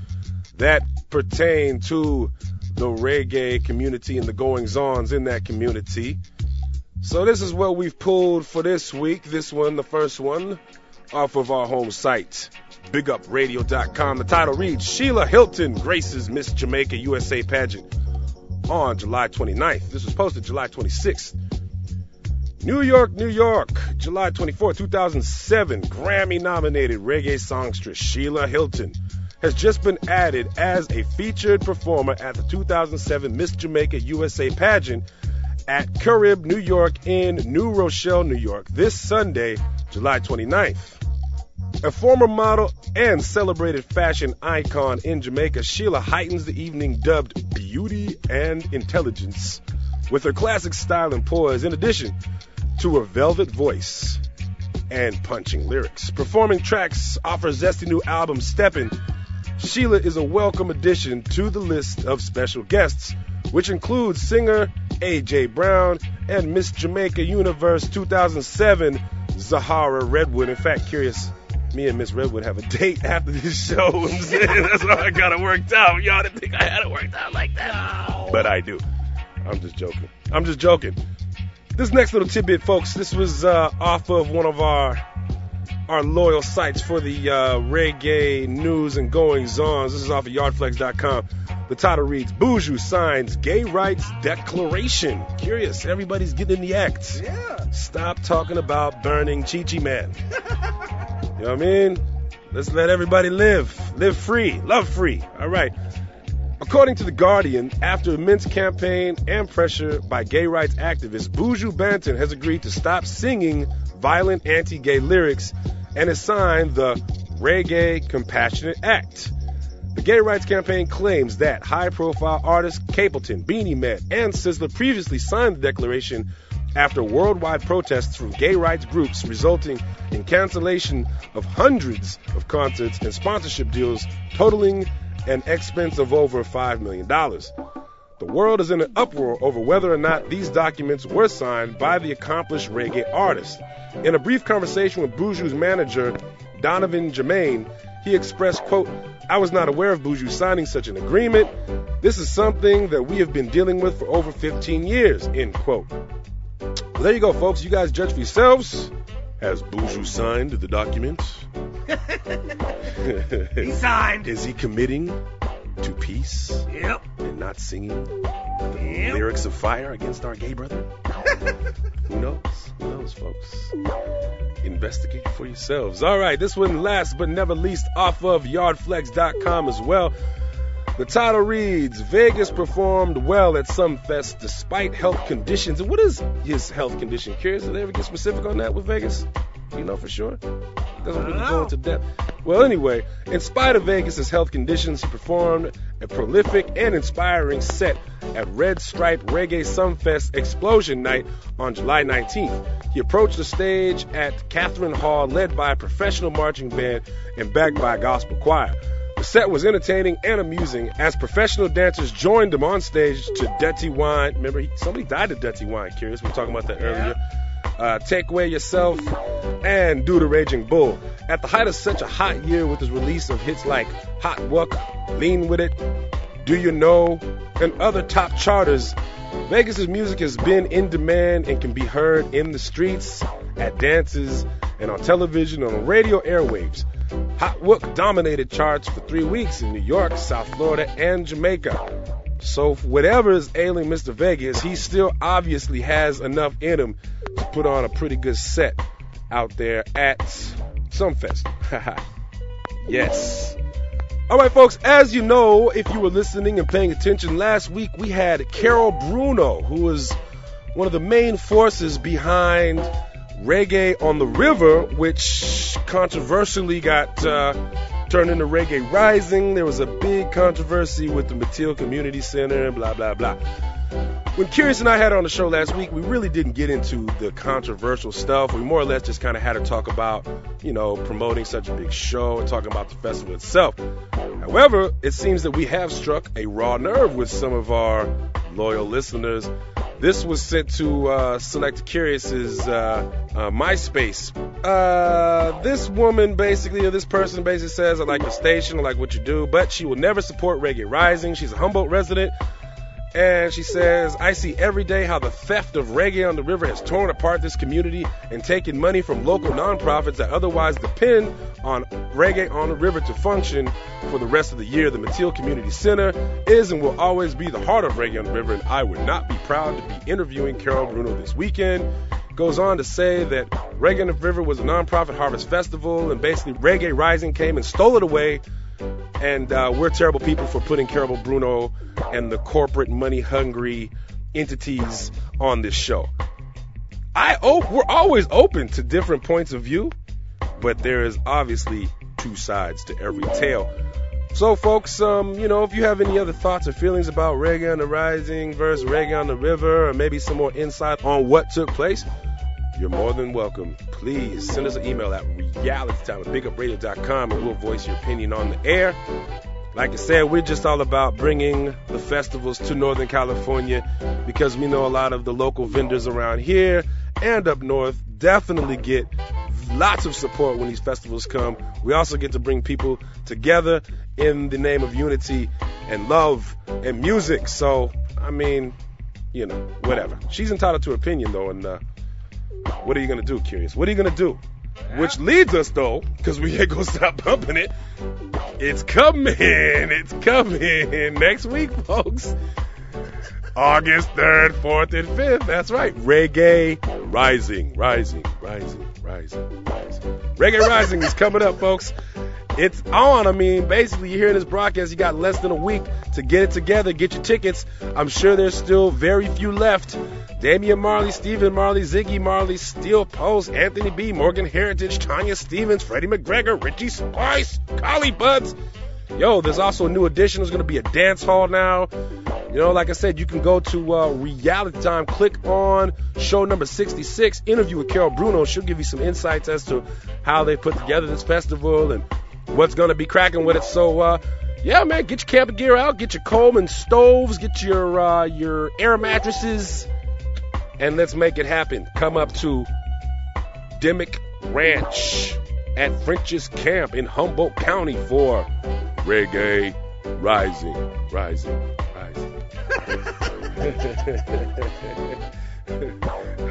Speaker 3: that pertain to the reggae community and the goings ons in that community. So, this is what we've pulled for this week. This one, the first one, off of our home site, bigupradio.com. The title reads Sheila Hilton graces Miss Jamaica USA pageant on July 29th. This was posted July 26th. New York, New York, July 24, 2007. Grammy nominated reggae songstress Sheila Hilton has just been added as a featured performer at the 2007 Miss Jamaica USA pageant at Carib, New York in New Rochelle, New York this Sunday, July 29th. A former model and celebrated fashion icon in Jamaica, Sheila heightens the evening dubbed beauty and intelligence with her classic style and poise, in addition to her velvet voice and punching lyrics. Performing tracks off her zesty new album, Steppin', Sheila is a welcome addition to the list of special guests, which includes singer AJ Brown and Miss Jamaica Universe 2007 Zahara Redwood. In fact, curious, me and Miss Redwood have a date after this show. I'm saying that's how I got it worked out. Y'all didn't think I had it worked out like that, but I do. I'm just joking. I'm just joking. This next little tidbit, folks, this was uh, off of one of our our loyal sites for the uh, reggae news and goings on. This is off of yardflex.com. The title reads Buju signs gay rights declaration. Curious, everybody's getting in the act.
Speaker 18: Yeah.
Speaker 3: Stop talking about burning Chi Chi Man. you know what I mean? Let's let everybody live. Live free. Love free. All right. According to The Guardian, after immense campaign and pressure by gay rights activists, Buju Banton has agreed to stop singing violent anti gay lyrics and has signed the Reggae Compassionate Act. The gay rights campaign claims that high profile artists Capleton, Beanie Man, and Sizzla previously signed the declaration after worldwide protests from gay rights groups resulting in cancellation of hundreds of concerts and sponsorship deals totaling an expense of over $5 million. The world is in an uproar over whether or not these documents were signed by the accomplished reggae artist. In a brief conversation with Buju's manager, Donovan Germain, he expressed, quote, I was not aware of Buju signing such an agreement. This is something that we have been dealing with for over 15 years, end quote. Well, there you go, folks. You guys judge for yourselves. Has Buju signed the document?
Speaker 4: He signed.
Speaker 3: Is he committing to peace?
Speaker 4: Yep.
Speaker 3: And not singing the lyrics of fire against our gay brother? Who knows? Who knows, folks? Investigate for yourselves. All right, this one last but never least off of yardflex.com as well. The title reads Vegas performed well at some despite health conditions. And what is his health condition? Kurious, did they ever get specific on that with Vegas? You know for sure? doesn't really go into depth. Well, anyway, in spite of Vegas's health conditions, he performed a prolific and inspiring set at Red Stripe Reggae Sumfest Explosion Night on July 19th. He approached the stage at Catherine Hall, led by a professional marching band and backed by a gospel choir. The set was entertaining and amusing as professional dancers joined them on stage to Dirty Wine. Remember, he, somebody died to Dirty Wine, Kurious. We were talking about that earlier. Uh, Take Away Yourself and Do the Raging Bull. At the height of such a hot year with his release of hits like Hot Wuk, Lean With It, Do You Know, and other top charters, Vegas's music has been in demand and can be heard in the streets, at dances, and on television and on radio airwaves. Hot Wuk dominated charts for three weeks in New York, South Florida, and Jamaica. So, whatever is ailing Mr. Vegas, he still obviously has enough in him to put on a pretty good set out there at Sumfest. yes. All right, folks, as you know, if you were listening and paying attention, last week we had Carol Bruno, who was one of the main forces behind Reggae on the River, which controversially got uh, turned into Reggae Rising. There was a big controversy with the Mateel Community Center, blah, blah, blah. When Kurious and I had on the show last week, we really didn't get into the controversial stuff. We more or less just kind of had to talk about, you know, promoting such a big show and talking about the festival itself. However, it seems that we have struck a raw nerve with some of our loyal listeners. This was sent to uh, Selector Kurious's uh, uh, MySpace. Uh, this woman basically, or this person basically says, I like the station, I like what you do, but she will never support Reggae Rising. She's a Humboldt resident. And she says, I see every day how the theft of reggae on the river has torn apart this community and taken money from local nonprofits that otherwise depend on reggae on the river to function for the rest of the year. The Mateel Community Center is and will always be the heart of reggae on the river, and I would not be proud to be interviewing Carol Bruno this weekend. Goes on to say that Reggae on the River was a nonprofit harvest festival, and basically Reggae Rising came and stole it away and uh, we're terrible people for putting Carol Bruno and the corporate money hungry entities on this show. I we're always open to different points of view, but there is obviously two sides to every tale. So, folks, um, you know, if you have any other thoughts or feelings about Reggae on the Rising versus Reggae on the River, or maybe some more insight on what took place, you're more than welcome. Please send us an email at realitytime at bigupradio.com and we'll voice your opinion on the air. Like I said, we're just all about bringing the festivals to Northern California because we know a lot of the local vendors around here and up north definitely get lots of support when these festivals come. We also get to bring people together in the name of unity and love and music. So, I mean, you know, whatever. She's entitled to her opinion, though, and uh, what are you gonna do, Kurious? What are you gonna do? Which leads us though, because we ain't gonna stop pumping it. It's coming, it's coming next week, folks. August 3rd, 4th, and 5th. That's right. Reggae Rising, Rising, Rising, Rising, Rising. Reggae Rising is coming up, folks. It's on. I mean, basically, you're hearing this broadcast. You got less than a week to get it together, get your tickets. I'm sure there's still very few left. Damian Marley, Stephen Marley, Ziggy Marley, Steel Pulse, Anthony B, Morgan Heritage, Tanya Stephens, Freddie McGregor, Richie Spice, Collie Buddz. Yo, there's also a new addition. There's going to be a dance hall now. You know, like I said, you can go to uh, Reality Time, click on show number 66, interview with Carol Bruno. She'll give you some insights as to how they put together this festival and what's going to be cracking with it. So, uh, yeah, man, get your camping gear out, get your Coleman stoves, get your uh, your air mattresses, and let's make it happen. Come up to Dimmick Ranch at French's Camp in Humboldt County for Reggae Rising, Rising, Rising.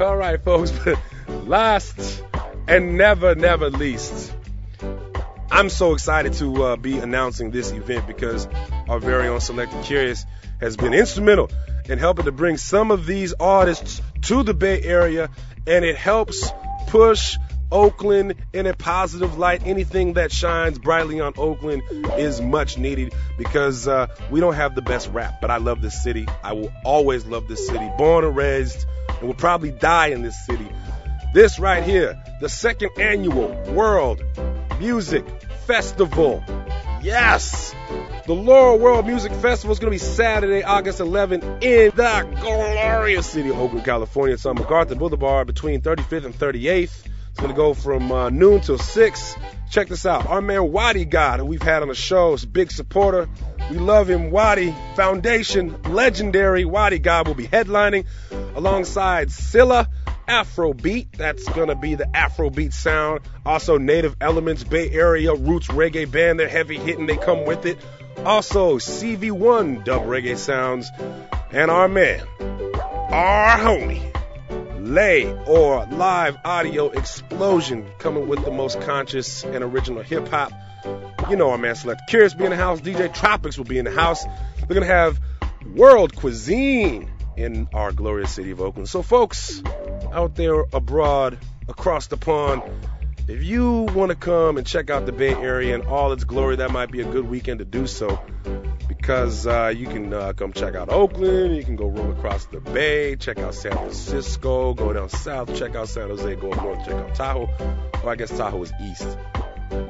Speaker 3: All right, folks. Last and never, never least, I'm so excited to uh, be announcing this event because our very own Selector Kurious has been instrumental in helping to bring some of these artists to the Bay Area, and it helps push Oakland in a positive light. Anything that shines brightly on Oakland is much needed because uh, we don't have the best rap, but I love this city. I will always love this city. Born and raised, and will probably die in this city. This right here, the second annual World Music Festival. Yes! The Laurel World Music Festival is going to be Saturday, August 11th in the glorious city of Oakland, California. It's on MacArthur Boulevard between 35th and 38th. It's going to go from uh, noon till 6. Check this out. Our man Wadi Gad, who we've had on the show, is a big supporter. We love him. Wadi Foundation, legendary Wadi Gad will be headlining alongside Sila. Afrobeat. That's gonna be the Afrobeat sound. Also, Native Elements, Bay Area roots reggae band. They're heavy hitting. They come with it. Also, CV1 dub reggae sounds, and our man, our homie, Lay or Live Audio Explosion, coming with the most conscious and original hip hop. You know our man Selector Kurious be in the house. DJ Tropics will be in the house. We're gonna have world cuisine in our glorious city of Oakland. So, folks out there abroad, across the pond, if you want to come and check out the Bay Area and all its glory, that might be a good weekend to do so. Because uh, you can uh, come check out Oakland, you can go roll across the bay, check out San Francisco, go down south, check out San Jose, go up north, check out Tahoe. Or I guess Tahoe is east.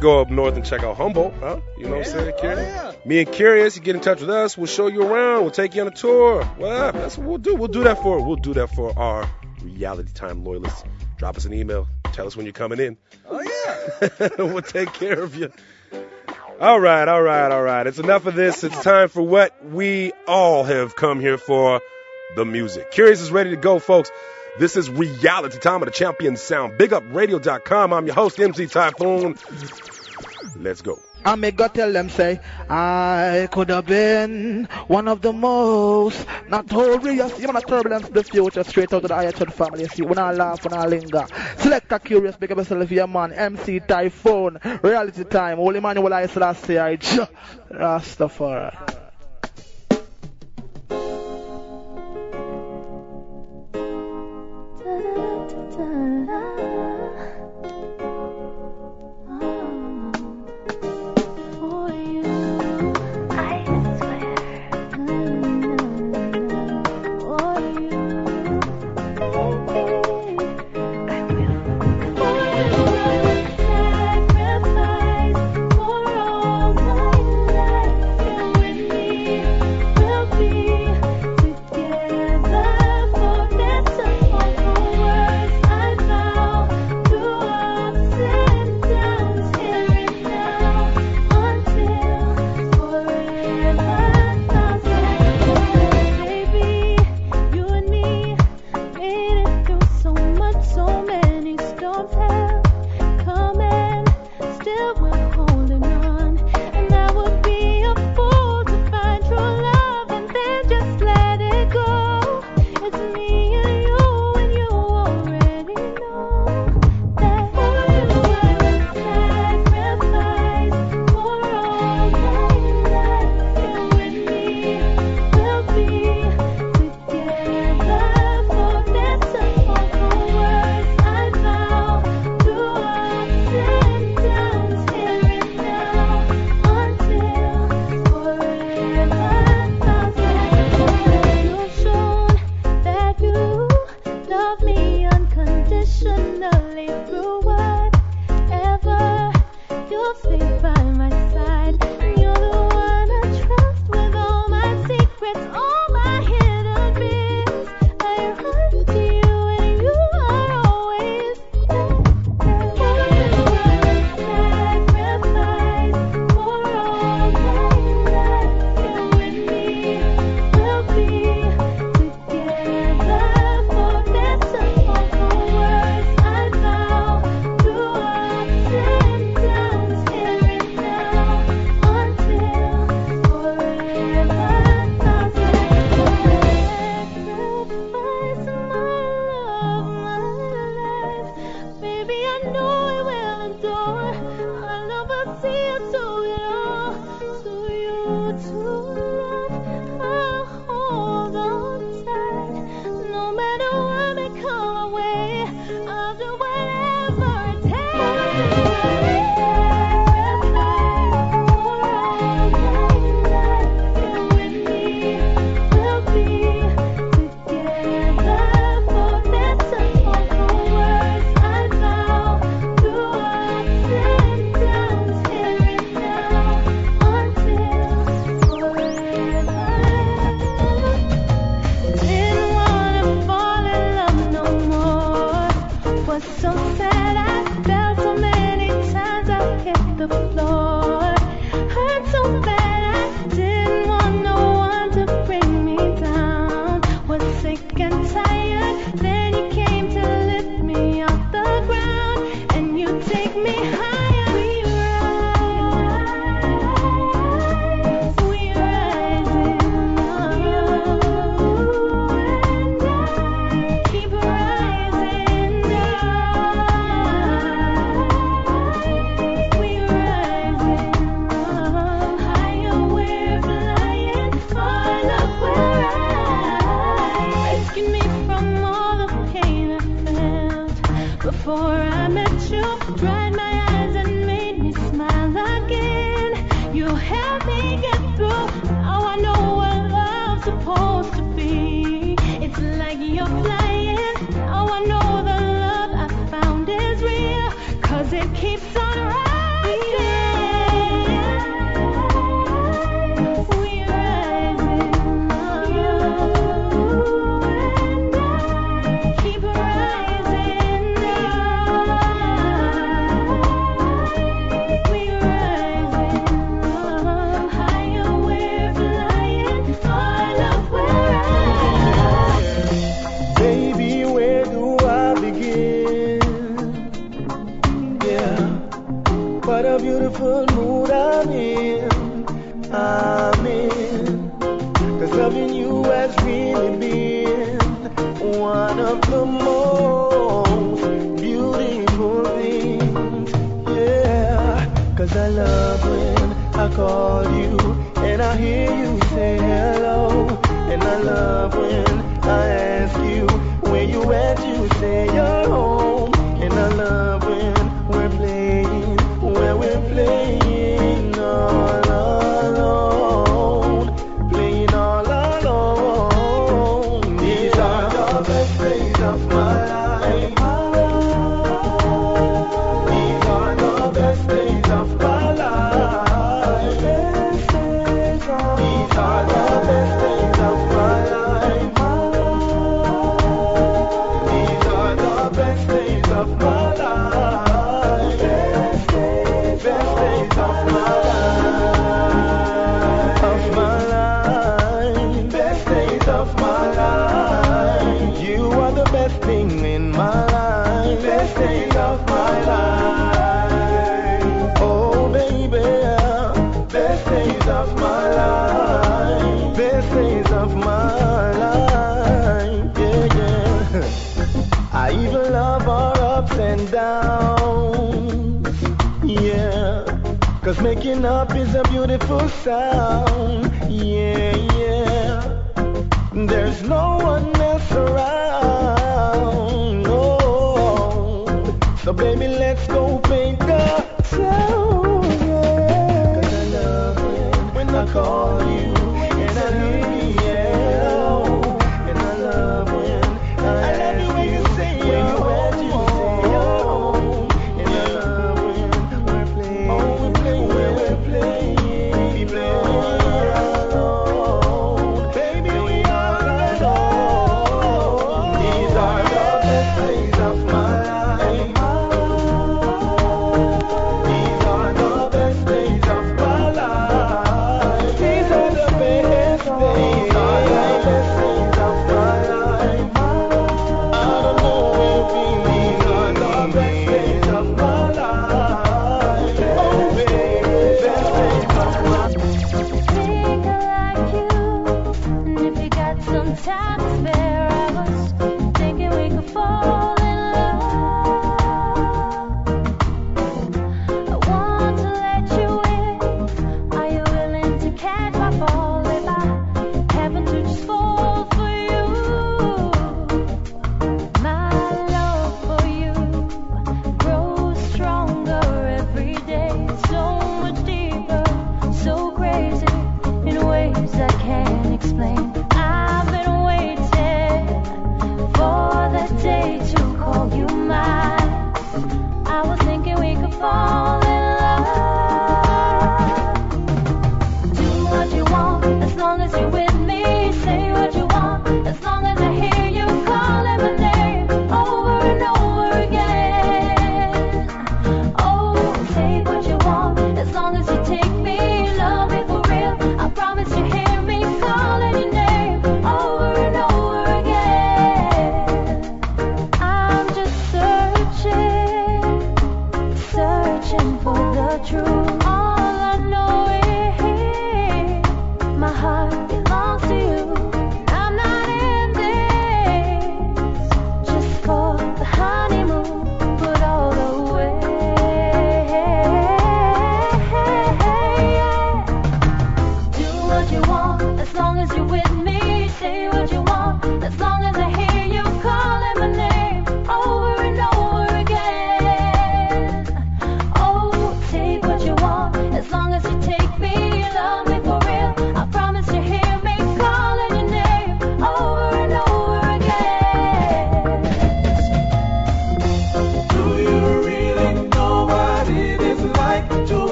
Speaker 3: Go up north and check out Humboldt, huh? You know what I'm saying, Kurious?
Speaker 20: Oh, yeah.
Speaker 3: Me and Kurious, you get in touch with us. We'll show you around. We'll take you on a tour. Well, that's what we'll do. We'll do that for we'll do that for our reality time loyalists. Drop us an email. Tell us when you're coming in.
Speaker 20: Oh yeah.
Speaker 3: we'll take care of you. All right, all right, all right. It's enough of this. It's time for what we all have come here for the music. Kurious is ready to go, folks. This is reality time of the champion sound. BigUpRadio.com. I'm your host, MC Typhoon. Let's go.
Speaker 13: I may go tell them say I could have been one of the most notorious. You know, turbulence, the future, straight out of the IHL family. See, when I laugh, when I linger. Select a Kurious, big up yourself, your man. MC Typhoon, reality time. Holy Emmanuel I Selassie, Rastafari.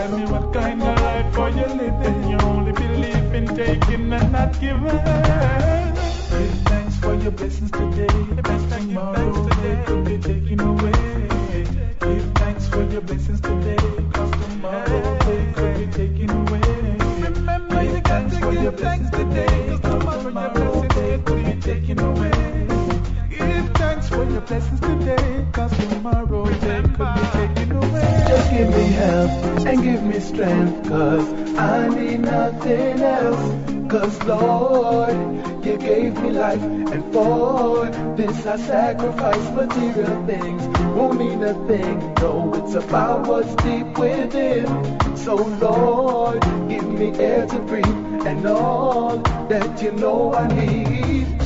Speaker 21: Tell me what kind of life are you living? You only believe in taking and not giving. Give thanks for your blessings today. Best tomorrow they could be taken away. Give thanks for your blessings today. Cause tomorrow they could be taken away. Remember you got to give thanks today. Cause tomorrow they could be taken away. Give thanks for your blessings today. Cause tomorrow they could be taken away.
Speaker 22: Just give me help and give me strength, cause I need nothing else. Cause Lord, you gave me life, and for this I sacrifice material things. Won't mean a thing, no, it's about what's deep within. So Lord, give me air to breathe, and all that you know I need.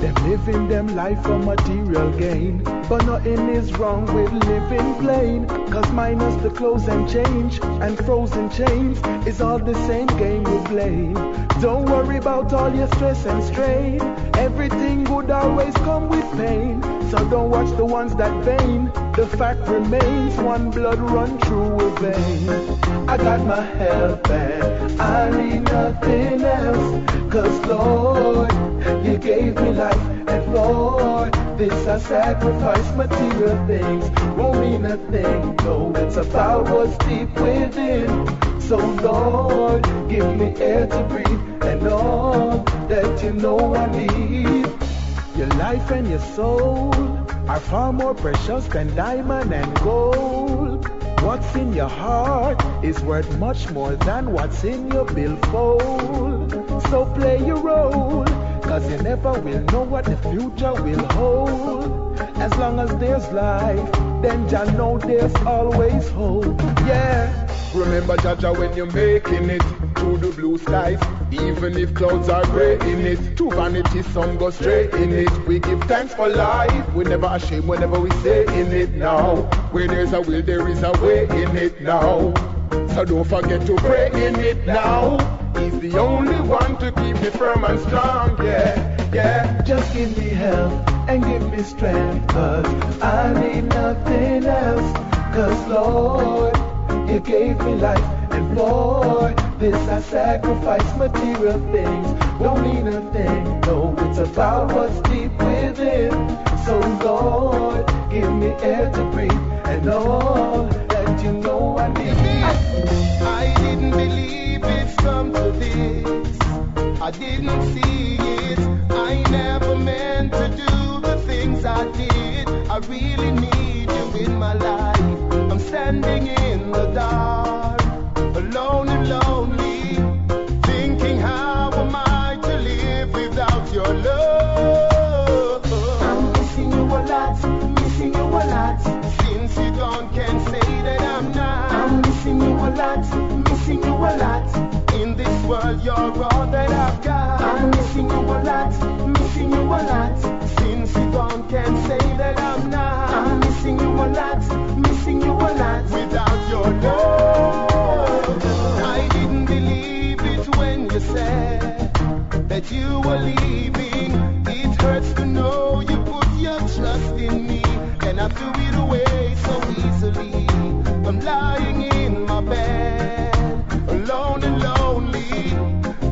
Speaker 22: Them living them life for material gain. But nothing is wrong with living plain. Cause minus the clothes and change and frozen chains is all the same game we play. Don't worry about all your stress and strain. Everything would always come with pain. So don't watch the ones that vain. The fact remains one blood run through a vein. I got my help and I need nothing else. Cause Lord, you gave me life and Lord, this I sacrifice material things. Won't mean a thing, no, it's about what's deep within. So Lord, give me air to breathe and all that you know I need. Your life and your soul are far more precious than diamond and gold. What's in your heart is worth much more than what's in your billfold. So play your role, cause you never will know what the future will hold. As long as there's life, then Jah know there's always hope. Yeah.
Speaker 23: Remember, Jaja, when you're making it to the blue skies, even if clouds are gray in it, to vanity, some go straight in it. We give thanks for life, we never ashamed whenever we say in it now. Where there's a will, there is a way in it now. So don't forget to pray in it now. He's the only one to keep me firm and strong, yeah, yeah.
Speaker 22: Just give me help and give me strength, cause I need nothing else. Cause Lord, you gave me life, and for this I sacrifice material things. Don't mean a thing, no, it's about what's deep within. So Lord, give me air to breathe, and all that you know I need.
Speaker 8: I didn't believe it's come to this. I didn't see it. I never meant to do the things I did. I really need you in my life. I'm standing in the dark, missing you a lot, missing you a lot. Without your love, that you were leaving. It hurts to know you put your trust in me, and I threw it away so easily. I'm lying in my bed, alone and lonely,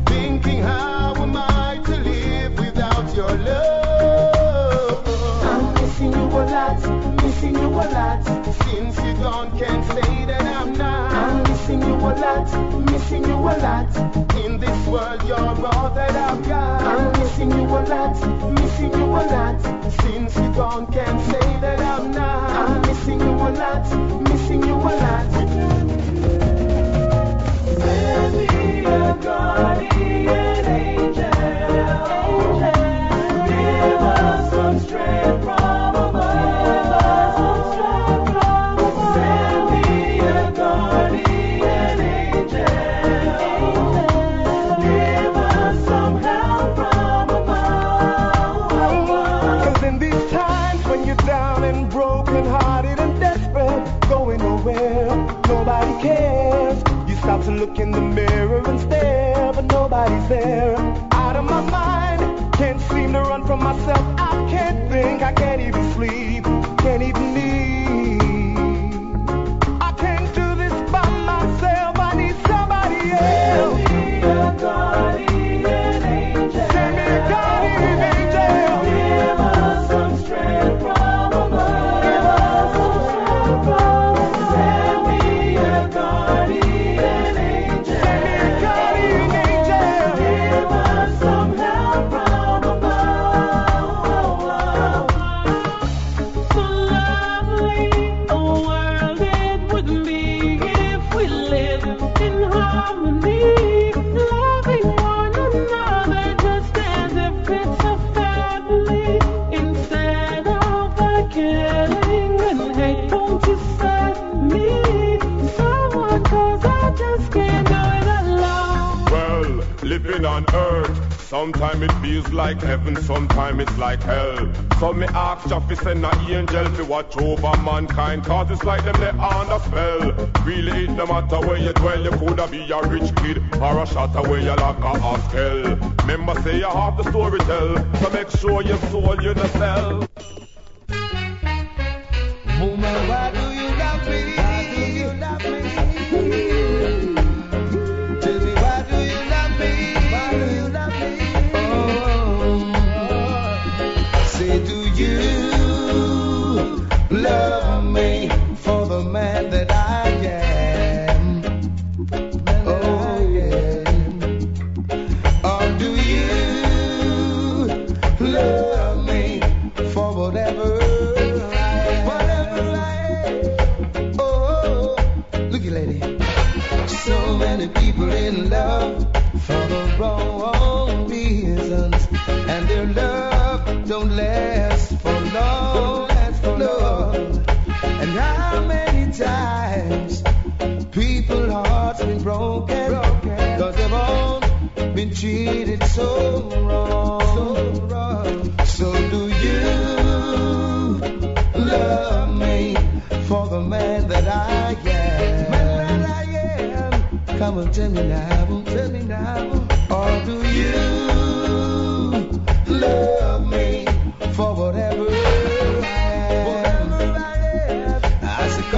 Speaker 8: thinking how am I to live without your love? I'm missing you a lot, missing you a lot. Since you gone, can't say that I'm not. I'm missing you a lot, missing you
Speaker 7: a lot. You're all that I've got. I'm missing you a lot, missing you a lot. Since you're gone, can't say that I'm not. I'm missing you a lot, missing you a lot. Send me a guardian angel. Give us some strength in the mirror
Speaker 24: sometimes it feels like heaven, sometimes it's like hell. So me ask Jah fi send a angel to watch over mankind, cause it's like them they on a spell. Really, it no matter where you dwell, you coulda be a rich kid or a shot away you like a hostel. Remember say you have the story tell, so make sure your soul you no sell.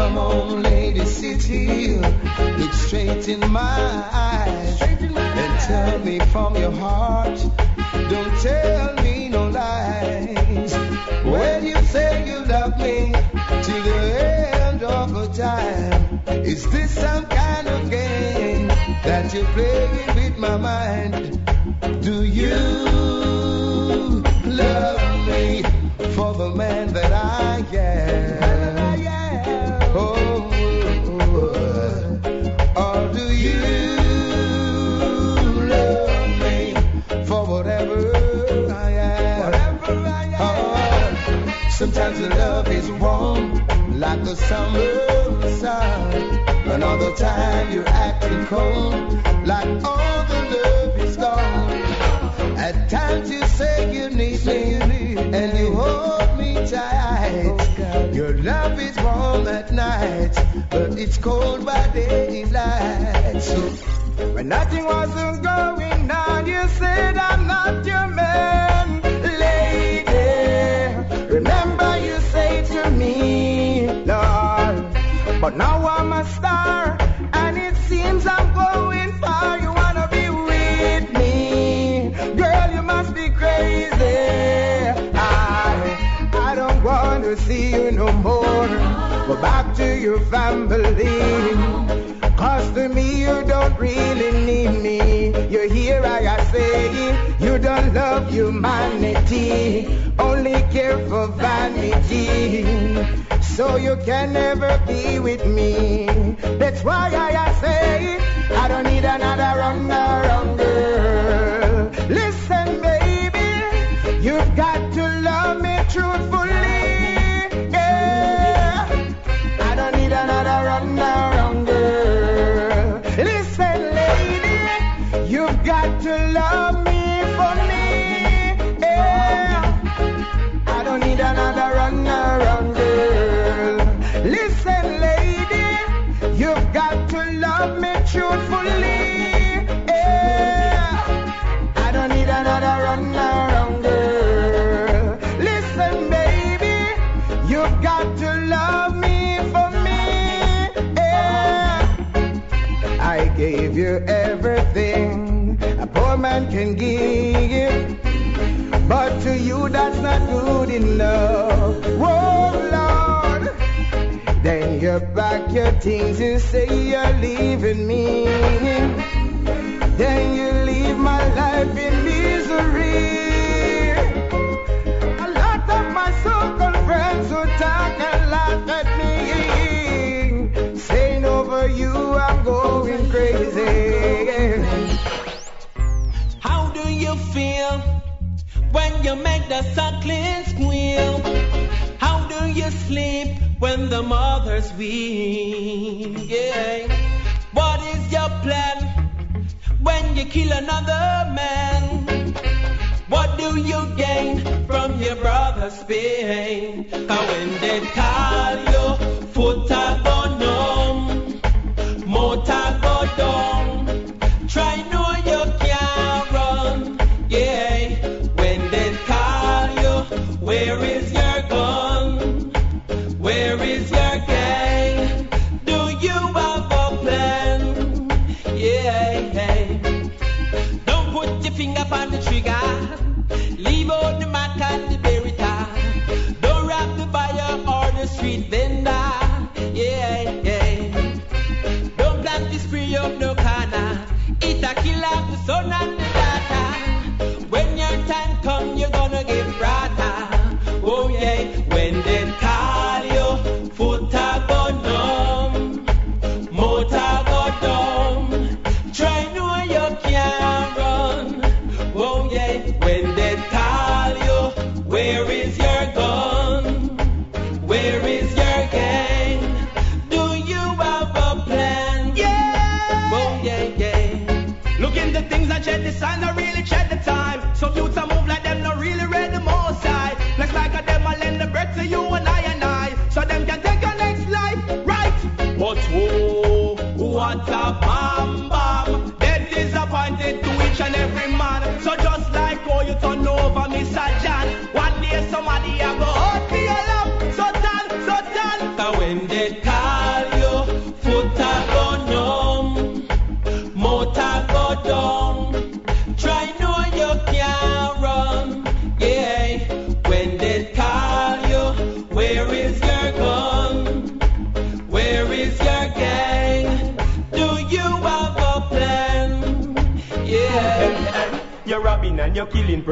Speaker 7: Come on, lady, sit here, look straight in my eyes, and tell me from your heart. Don't tell me no lies. When you say you love me till the end of the time, is this some kind of game that you're playing with my mind? Do you love me for the man that I am? Sometimes the love is warm like the summer sun. Another time you're acting cold like all the love is gone. At times you say you need me and you hold me tight. Your love is warm at night, but it's cold by daylight. So when nothing wasn't going on, you said I'm not your man, but now I'm a star, and it seems I'm going far. You wanna be with me, girl? You must be crazy. I, I don't want to see you no more. Go back to your family don't really need me. You hear I say
Speaker 10: you don't love humanity, only care for vanity. So you can never be with me. That's why I say I don't need another wrong around. Man can give. But to you that's not good enough. Whoa, Lord. Then you pack your things and say you're leaving me. Then you leave my life in misery. A lot of my so-called friends who talk and laugh at me. Saying over you I'm going crazy.
Speaker 14: How feel when you make the suckling squeal? How do you sleep when the mother's weak? Yeah. What is your plan when you kill another man? What do you gain from your brother's pain? And when they call you, Where is your gang?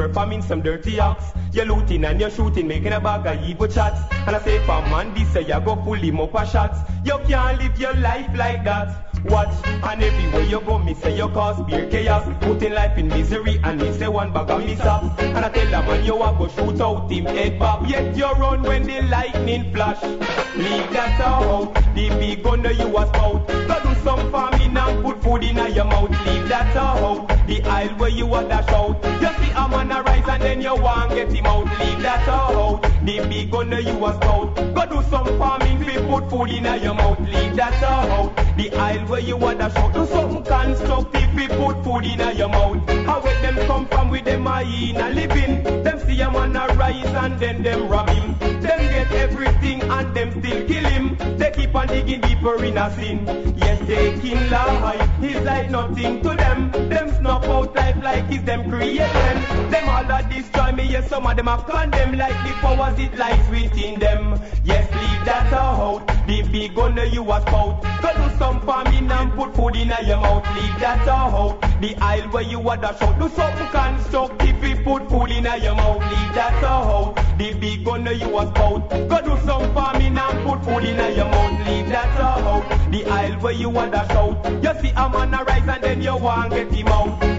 Speaker 25: Performing some dirty acts. You're looting and you're shooting, making a bag of evil chats. And I say for man, this say you go full him up a shots. You can't live your life like that. Watch, and everywhere you go, me say you cause beer chaos. Putting life in misery, and me say one bag of mishap. And I tell a man you a go shoot out him head bob. Yet you run when the lightning flash. Leave that out, the big gun that you a spout. Go do some farming and put food in your mouth. Leave that out, the aisle where you a dash out. Then you want get him out. Leave that out, the big gun you a spout. Go do some farming, we put food in your mouth. Leave that out, the aisle where you want a dash out. Do something constructive, we put food in your mouth. How where them come from with them a in a living. Them see a man a rise and then them rob him. Them get everything and them still kill him. They keep on digging deeper in a sin. Yes, taking life is like nothing to them. Them snuff out life like it's them create them. All a destroy me, yes, some of them have condemned like the powers it lies within them. Yes, leave that out. The big gun you a spout. Go do some farming and put food in your mouth. Leave that out. The aisle where you are dash out. Do something constructive, we put food in your mouth. Leave that out. The big gun you was spout. Go do some farming and put food in your mouth. Leave that out. The aisle where you are dash out. You see a man a rise and then you want get him out.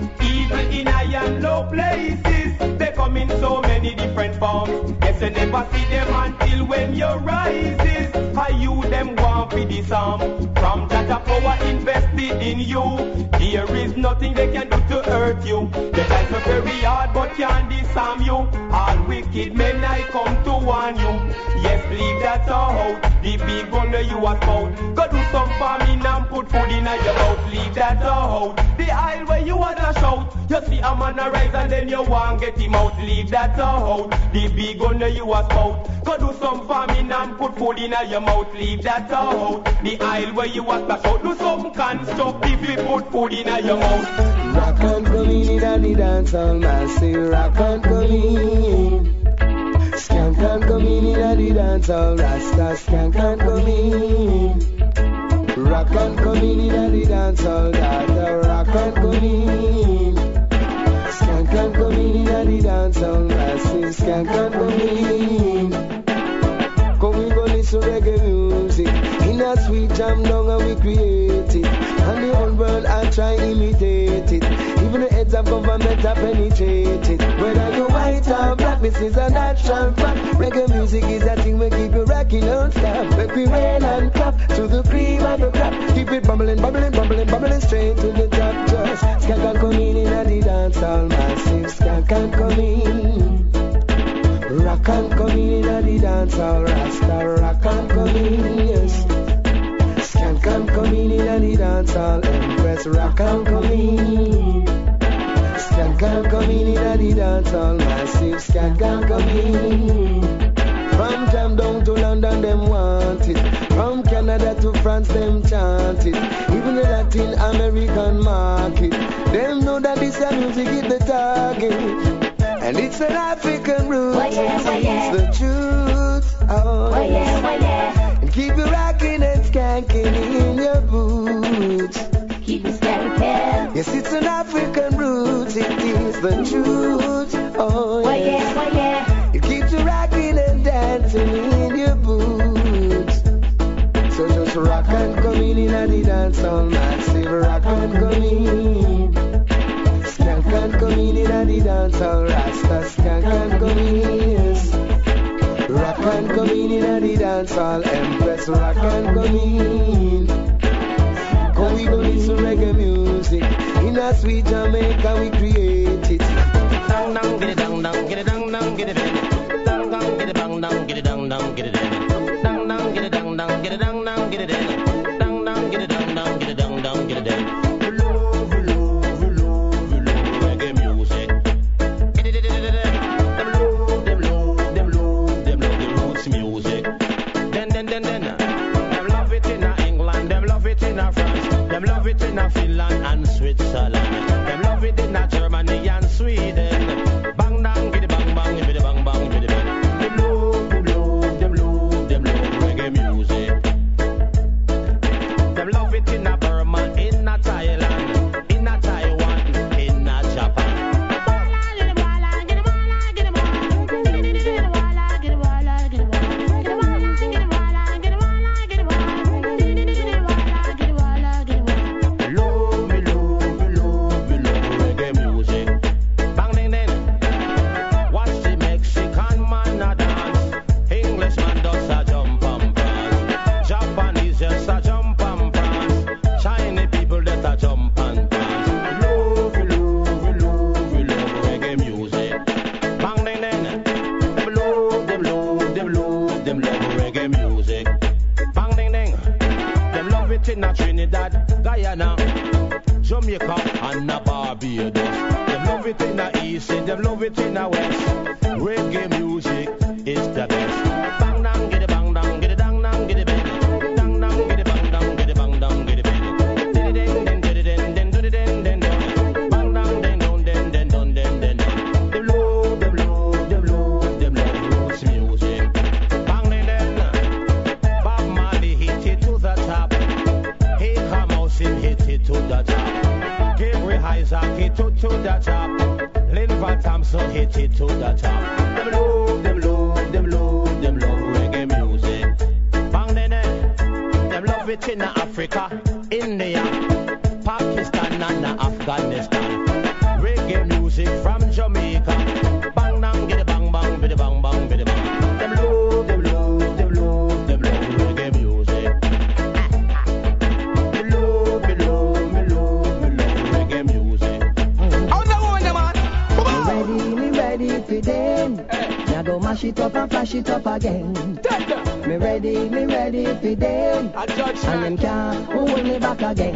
Speaker 25: Evil in high and low places. Come in so many different forms. Yes, you never see them until when you rises. How you them want for disarm. From that a power invested in you. There is nothing they can do to hurt you. The life are very hard but can't disarm you. All wicked men I come to warn you. Yes, leave that out. The big that you are spout. Go do some farming and put food in your mouth. Leave that out. The aisle where you want to shout. You see a man a rise and then you want get him out. Leave that out. The big gun you are spout. Go do some farming and put food in your mouth. Leave that out. The aisle where you want to shout. Do some constructive. Put food in your mouth.
Speaker 7: Rock and come in and the dance all massive. Rock and come in. Skank and come in and the dance all Rasta. Skank and come in. Rock and come in and the dance all Dada. Rock and come in. And in the dance all massive. Skank and come in. Come we go listen reggae music In a sweet jam down and we create it And the whole world I try imitate it Even the heads of government are penetrate it Whether you're white or black, this is a natural fact. Reggae music is a thing we keep it rocking non-stop. Make we rain and clap to the cream and the crap Keep it bubbling, bubbling, bubbling, bubbling straight to the top. Just skank and come in in the dance all massive Skank and come in. Rock and come in in the dance all Rasta rock and come in, yes. Skank and come in in the dance all Empress rock and come in. Skank and come in in the dance all Massive skank and come in. From Jam down to London them want it. From Canada to France them chant it. Even the Latin American market. Them know that this music is the target. And it's an African root.
Speaker 11: Oh, yeah, oh, yeah.
Speaker 7: It's the truth. Oh,
Speaker 11: Oh, yeah, oh, yeah.
Speaker 7: And keep it rocking and skanking in your boots.
Speaker 11: Keep it skanking.
Speaker 7: Yes, it's an African root. The truth. Oh,
Speaker 11: Oh, yeah, oh, yeah.
Speaker 7: It keeps you rocking and dancing in your boots. So just rock and come in in the dance all massive. Rock and come in. Skank and come in in the dance all Rasta. Skank and come in. Yes. Rock and come in in the dance all Empress. Rock and come in. Come we go listen reggae music. In a sweet Jamaica we create it.
Speaker 26: Dang dang get it dang dang get it dang dang get it in. Dang dang get it bang dang get it dang dang get it in. Dang dang get it dang dang get it dang dang get it in. Dang dang get it dang dang get it dang dang get it in. Love, we love, we love, we
Speaker 11: back again.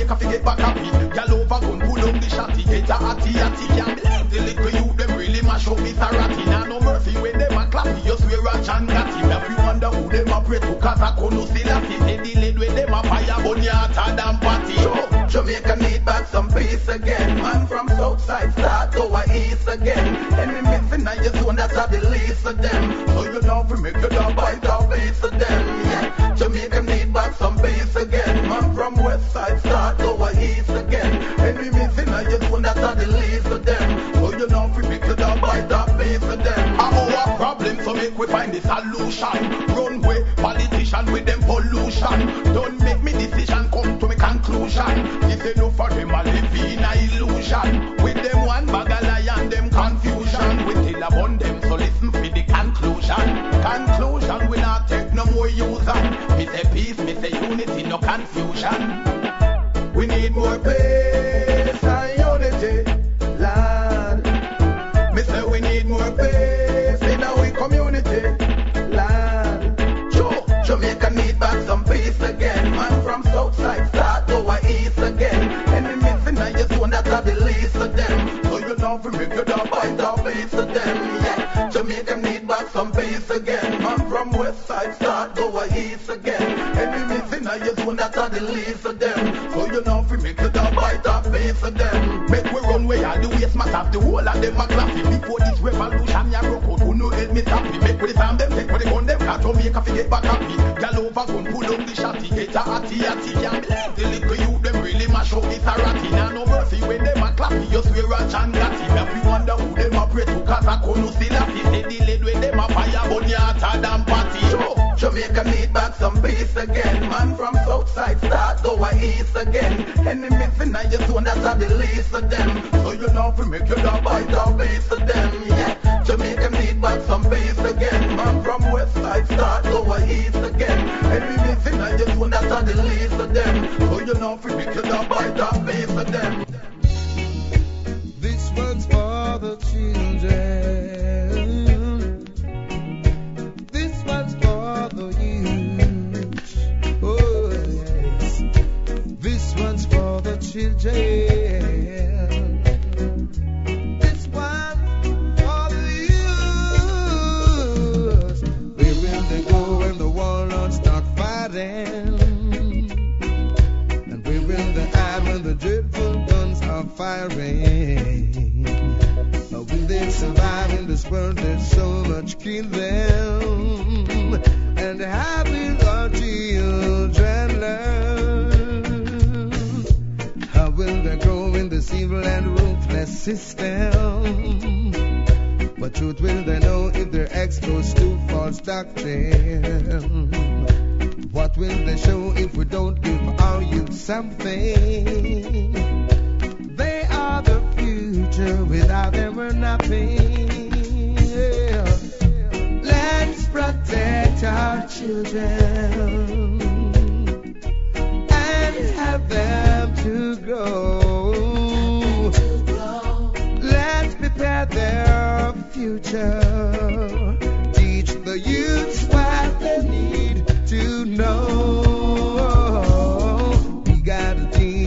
Speaker 27: make a
Speaker 28: figure back happy. Y'all over gun, pull up the shotty, get a hatty, hatty. Can't believe the little you, them really mash up with a ratty. Now no mercy when them a clap, you swear a chan got him. If you wonder who them a pray to, cause I could no see that. They delayed when them a fire, bunny hotter than party. Yo, Jamaica need back some peace again. Man from south side start over east again. Enemy missing, I you want that's how the least of them. So you know, we make the Don't make me decision, come to me conclusion. This enough for them, I live in a illusion. With them one bag of lion, them confusion. We still upon them, so listen for the conclusion. Conclusion, we not take no more user. Me say peace, me say unity, no confusion. back some peace again. man from west side, start go east again. Enemies in your zone that are the least of them. So you know if we make it a bite of piece of them. Make we run way all the waste mass of the whole of them a classy. Before this revolution, ya broke out, who know help me tap me. Make we disarm them, take what they gun them, catch on make a get back at me. Gal over gun, pull up the shotty, get a atty atty. Can't believe the little you them really mash up this a ratty. Now no mercy when them a clappy, you swear a chan gatty. If you wonder who them a pray to, cause I couldn't see that. He said hotter than party. Sure. Jamaica need back some peace again. Man from south side start go east again. Enemies in your zone, that's how the least of them. So you know fi make your dog bite off piece of them. Yeah, Jamaica need back some peace again. Man from west side start go east again. Enemies in your zone, that's how the least of them. So you know fi make your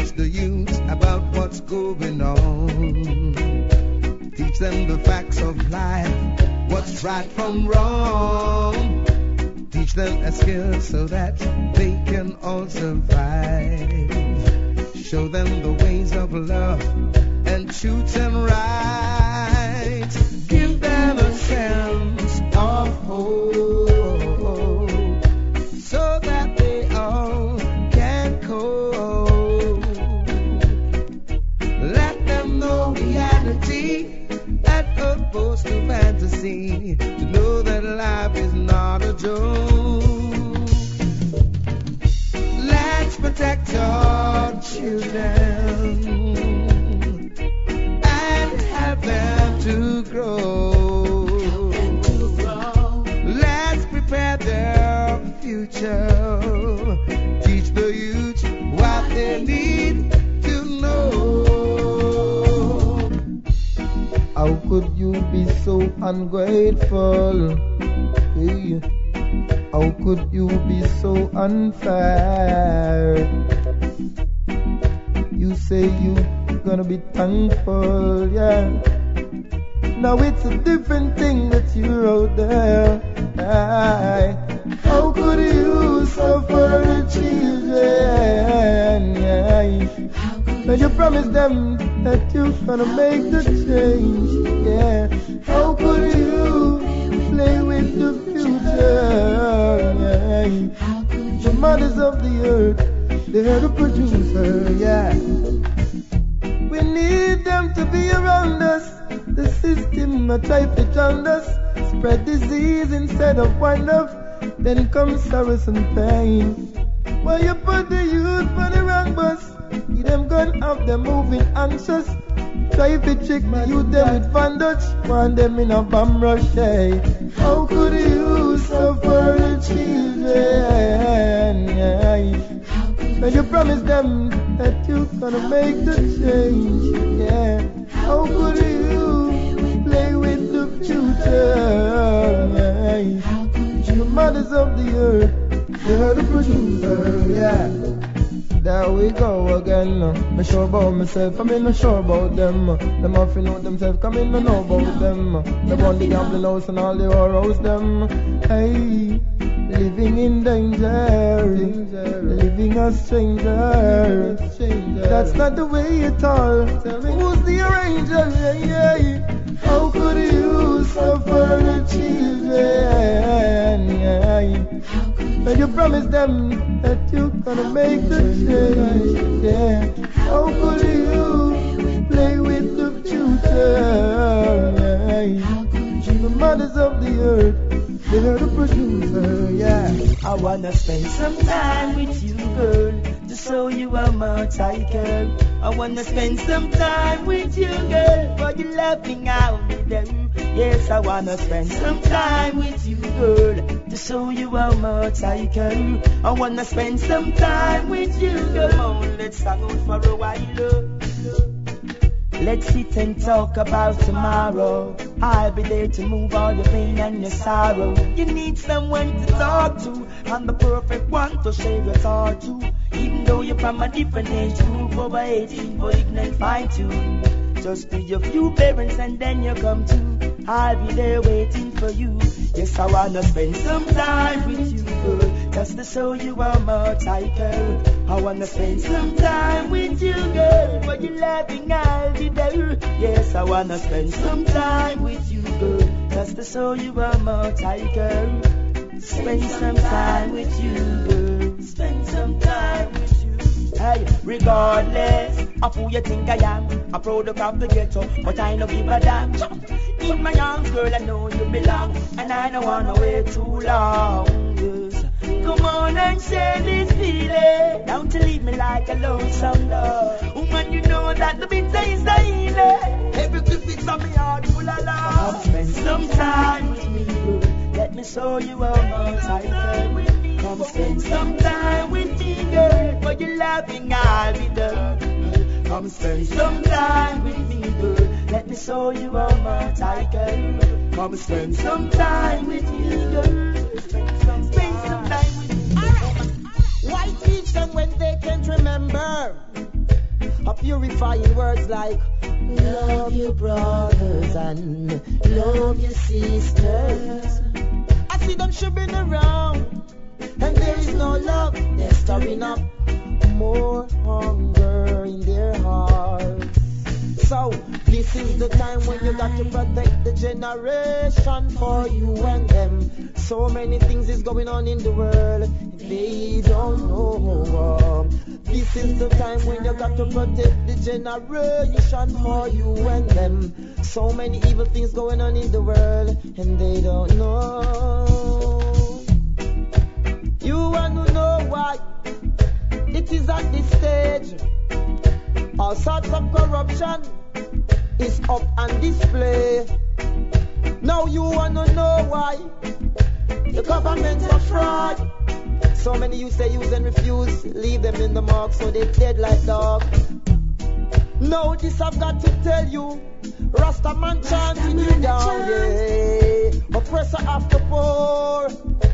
Speaker 10: teach the youth about what's going on. Teach them the facts of life, what's right from wrong. Teach them a skill so that they can all survive. Show them the ways of love and truth and right. Joke. Let's protect our children and have them to grow. Let's prepare their future. Teach the youth what they need to know.
Speaker 29: How could you be so ungrateful? Could you be so unfair? You say you gonna be thankful, yeah. Now it's a different thing that you're out there. Aye. How could you suffer children? Yeah. When you promised them that you're gonna make the change, yeah. How could you play with the future? The mothers of the earth, they're the producer, yeah. We need them to be around us. The system not try to drown us. Spread disease instead of wonder. Then comes sorrows and pain. Why you put the youth on the wrong bus? Give them gun up, them moving anxious. Try to trick the youth them with Dutch. Want them in a bomb rush, hey. How could you suffer the children? When you promise them that you're gonna make the change, yeah. How could you play with the future? The mothers of the earth, they're the producer, yeah. There we go again. Me sure about myself, I mean, not sure about them. Them to know themselves, come in, no know about them. They want the gambling house and all the horrors, them. Hey, living in danger, living a stranger. That's not the way at all. Who's the arranger? How could you suffer the children? When you promise them that you're gonna make the change. How could you play with the future? The mothers of the earth, the producer, yeah.
Speaker 30: I wanna spend some time with you, girl, just show you are my girl. I wanna spend some time with you, girl, for you loving out me them. Yes, I wanna spend some time with you, girl, To show you how much I girl. I wanna spend some time with you, girl. Oh, let's hang out for a while. Let's sit and talk about tomorrow. I'll be there to move all your pain and your sorrow. You need someone to talk to, I'm the perfect one to share your thought to. Even though you're from a different age group, over 18, but ignorant fine too. Just be a few parents and then you come to. I'll be there waiting for you. Yes, I wanna spend some time with you, girl, just to show you I'm type girl. I wanna spend some time with you, girl. For you laughing, I'll be there. Yes, I wanna spend some time with you, girl, just to show you I'm a girl. Spend some time with you, girl. Spend some time with you. Hey, regardless of who you think I am, a product of the ghetto, but I no give a damn. In my arms, girl, I know you belong, and I don't wanna wait too long. Come on and share this feeling. Don't leave me like a lonesome dog. Woman, you know that the bitter is the healing. Every good bit of me heart full of love. Spend some time with me. Let me show you how much I care. Come spend some time with me, girl. For you laughing, I'll be there. Come spend some time with me, girl. Let me show you how much I care. Come spend some time with me, girl.
Speaker 8: Them when they can't remember? A purifying words like love your brothers and love your sisters. I see them shipping around, and there is no love. They're stirring up more hunger in their hearts. So this is the time when you got to protect the generation for you and them. So many things is going on in the world, they don't know. Um, this is the time when you got to protect the generation for you and them. So many evil things going on in the world, and they don't know. You want to know why it is at this stage. All sorts of corruption is up on display. Now you wanna know why the government's a fraud. So many you say use and refuse, leave them in the mark so they dead like dog. Now this I've got to tell you, Rasta man chanting you down, yeah. Oppressor after poor,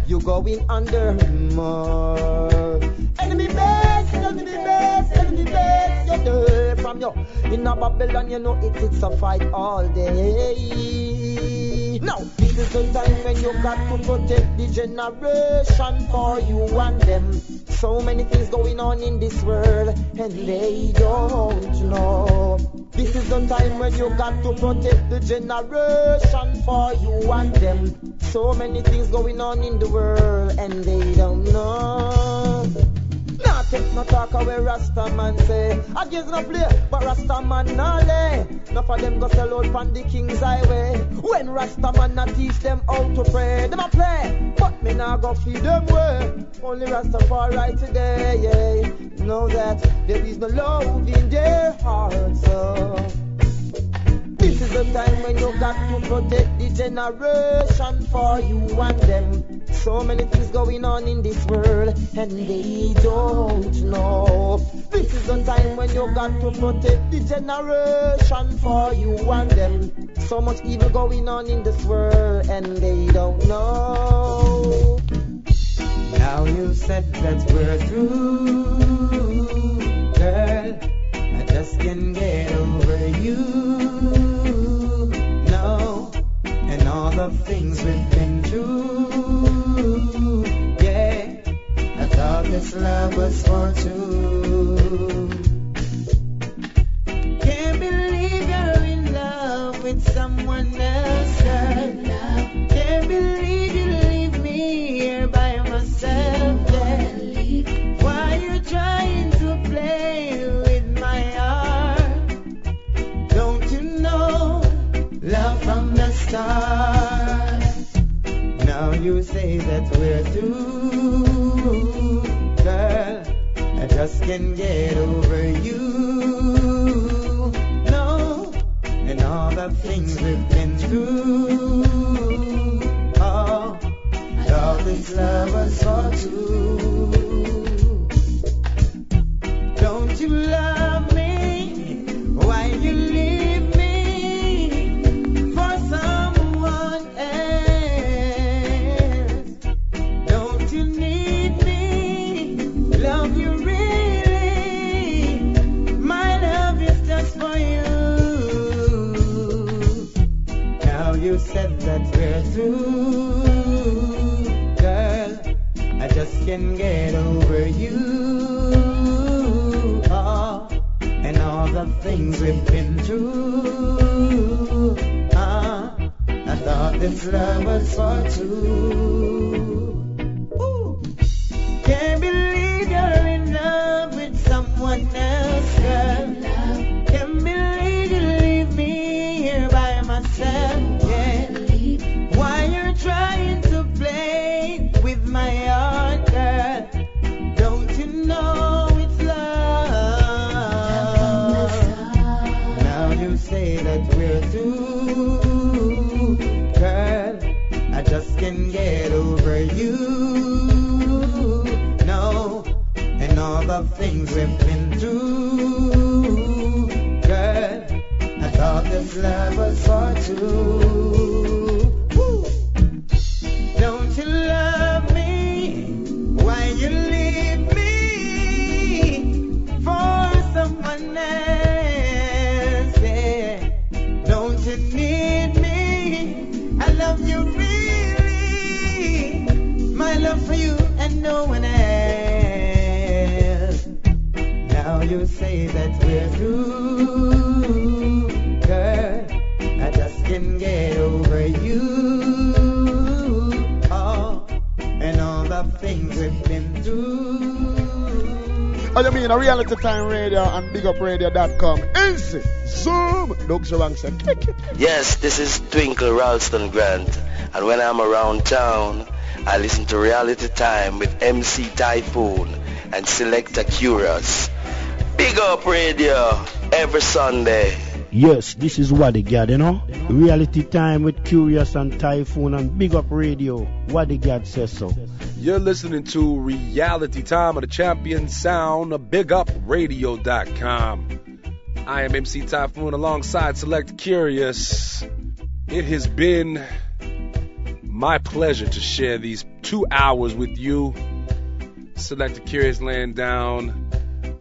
Speaker 8: you going under more. Enemy base, enemy base, enemy base, you're there from you. In a Babylon, you know it, it's a fight all day. Now, this is the time when you got to protect the generation for you and them. So many things going on in this world, and they don't know. This is the time when you got to protect the generation for you and them. So many things going on in the world, and they don't know. Nah, take no talk away, Rasta man say. I guess no play, but Rasta man nah lay. Enough of them go sell out from the King's Highway. When Rasta man not teach them how to pray, them a play, but me nah go feed them way. Only Rastafari today, yeah. Know that there is no love in their hearts. So. This is the time when you got to protect the generation for you and them. So many things going on in this world, and they don't know. This is the time when you got to protect the generation for you and them. So much evil going on in this world, and they don't know.
Speaker 31: Now you said that we're through, you
Speaker 7: mean a reality time radio and bigupradio.com. Easy. Zoom. Doug Shabang said, click it.
Speaker 32: Yes, this is Twinkle Ralston Grant, and when I'm around town, I listen to Reality Time with MC Typhoon and Selector Kurious. Big up radio every Sunday.
Speaker 33: Yes, this is Wadi Gad, you know. Reality time with Kurious and Typhoon and Big Up Radio. Wadi Gad says so.
Speaker 3: You're listening to Reality Time of the Champion Sound BigUpRadio.com. I am MC Typhoon alongside Select Kurious. It has been my pleasure to share these two hours with you. Select Kurious laying down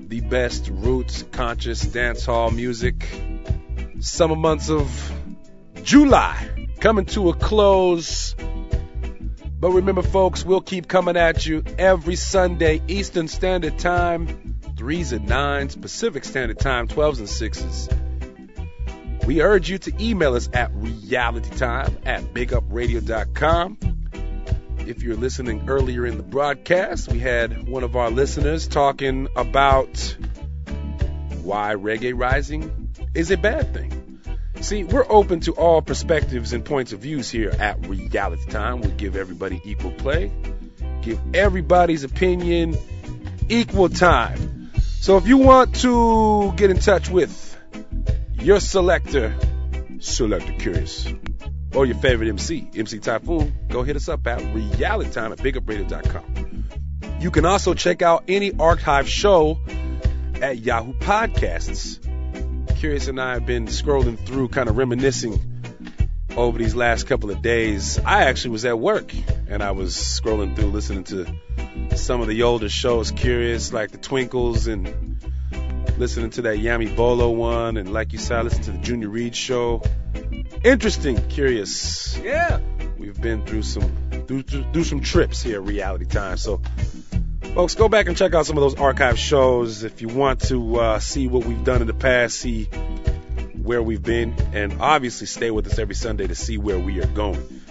Speaker 3: the best roots conscious dance hall music. Summer months of July coming to a close. But remember, folks, we'll keep coming at you every Sunday, Eastern Standard Time, 3s and 9s, Pacific Standard Time, 12s and 6s. We urge you to email us at realitytime at bigupradio.com. If you're listening earlier in the broadcast, we had one of our listeners talking about why reggae rising is a bad thing. See, we're open to all perspectives and points of views here at Reality Time. We give everybody equal play, give everybody's opinion equal time. So if you want to get in touch with your selector, Selector Kurious, or your favorite MC, MC Typhoon, go hit us up at realitytime at bigupradio.com. You can also check out any archive show at Yahoo Podcasts. Kurious and I have been scrolling through, kind of reminiscing over these last couple of days. I actually was at work and I was scrolling through, listening to some of the older shows, Kurious, like the Twinkles, and listening to that Yami Bolo one, and like you said, listen to the Junior Reid show. Interesting, Kurious.
Speaker 4: Yeah.
Speaker 3: We've been through some through, through, through some trips here at Reality Time, so Folks, go back and check out some of those archive shows if you want to uh, see what we've done in the past, see where we've been, and obviously stay with us every Sunday to see where we are going.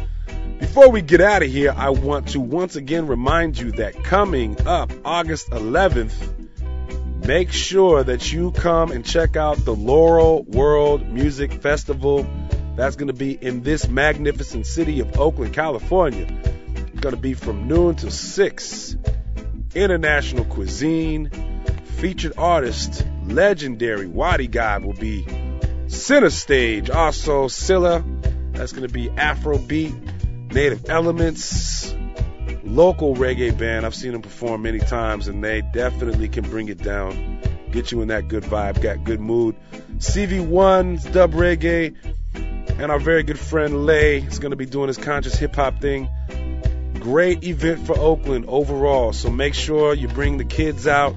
Speaker 3: Before we get out of here, I want to once again remind you that coming up August 11th, make sure that you come and check out the Laurel World Music Festival. That's going to be in this magnificent city of Oakland, California. It's going to be from noon to 6 international cuisine, featured artist, legendary Wadi Gad will be center stage. Also, Sila, that's going to be Afrobeat, Native Elements, local reggae band. I've seen them perform many times, and they definitely can bring it down, get you in that good vibe, got good mood. CV1's dub reggae, and our very good friend Lay is going to be doing his conscious hip hop thing great event for Oakland overall. So make sure you bring the kids out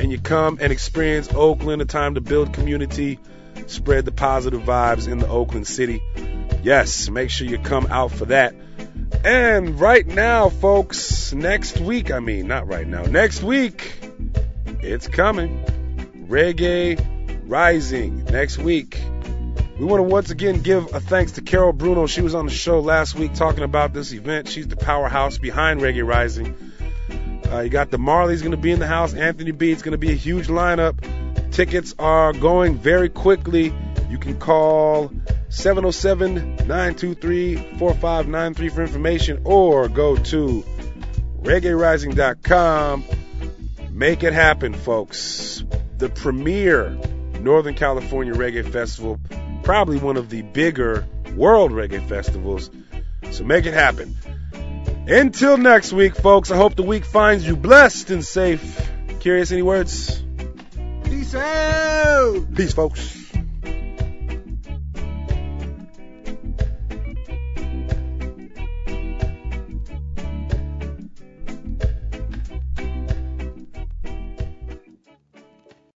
Speaker 3: and you come and experience Oakland, a time to build community, spread the positive vibes in the Oakland city. Yes, make sure you come out for that. And right now, folks, next week, I mean, not right now, next week, it's coming. Reggae Rising next week. We want to once again give a thanks to Carol Bruno. She was on the show last week talking about this event. She's the powerhouse behind Reggae Rising. Uh, you got the Marleys going to be in the house. Anthony B. It's going to be a huge lineup. Tickets are going very quickly. You can call 707 923 4593 for information or go to reggaerising.com. Make it happen, folks. The premier Northern California Reggae Festival probably one of the bigger world reggae festivals. So make it happen. Until next week, folks, I hope the week finds you blessed and safe. Kurious, any words?
Speaker 29: Peace out.
Speaker 3: Peace, folks.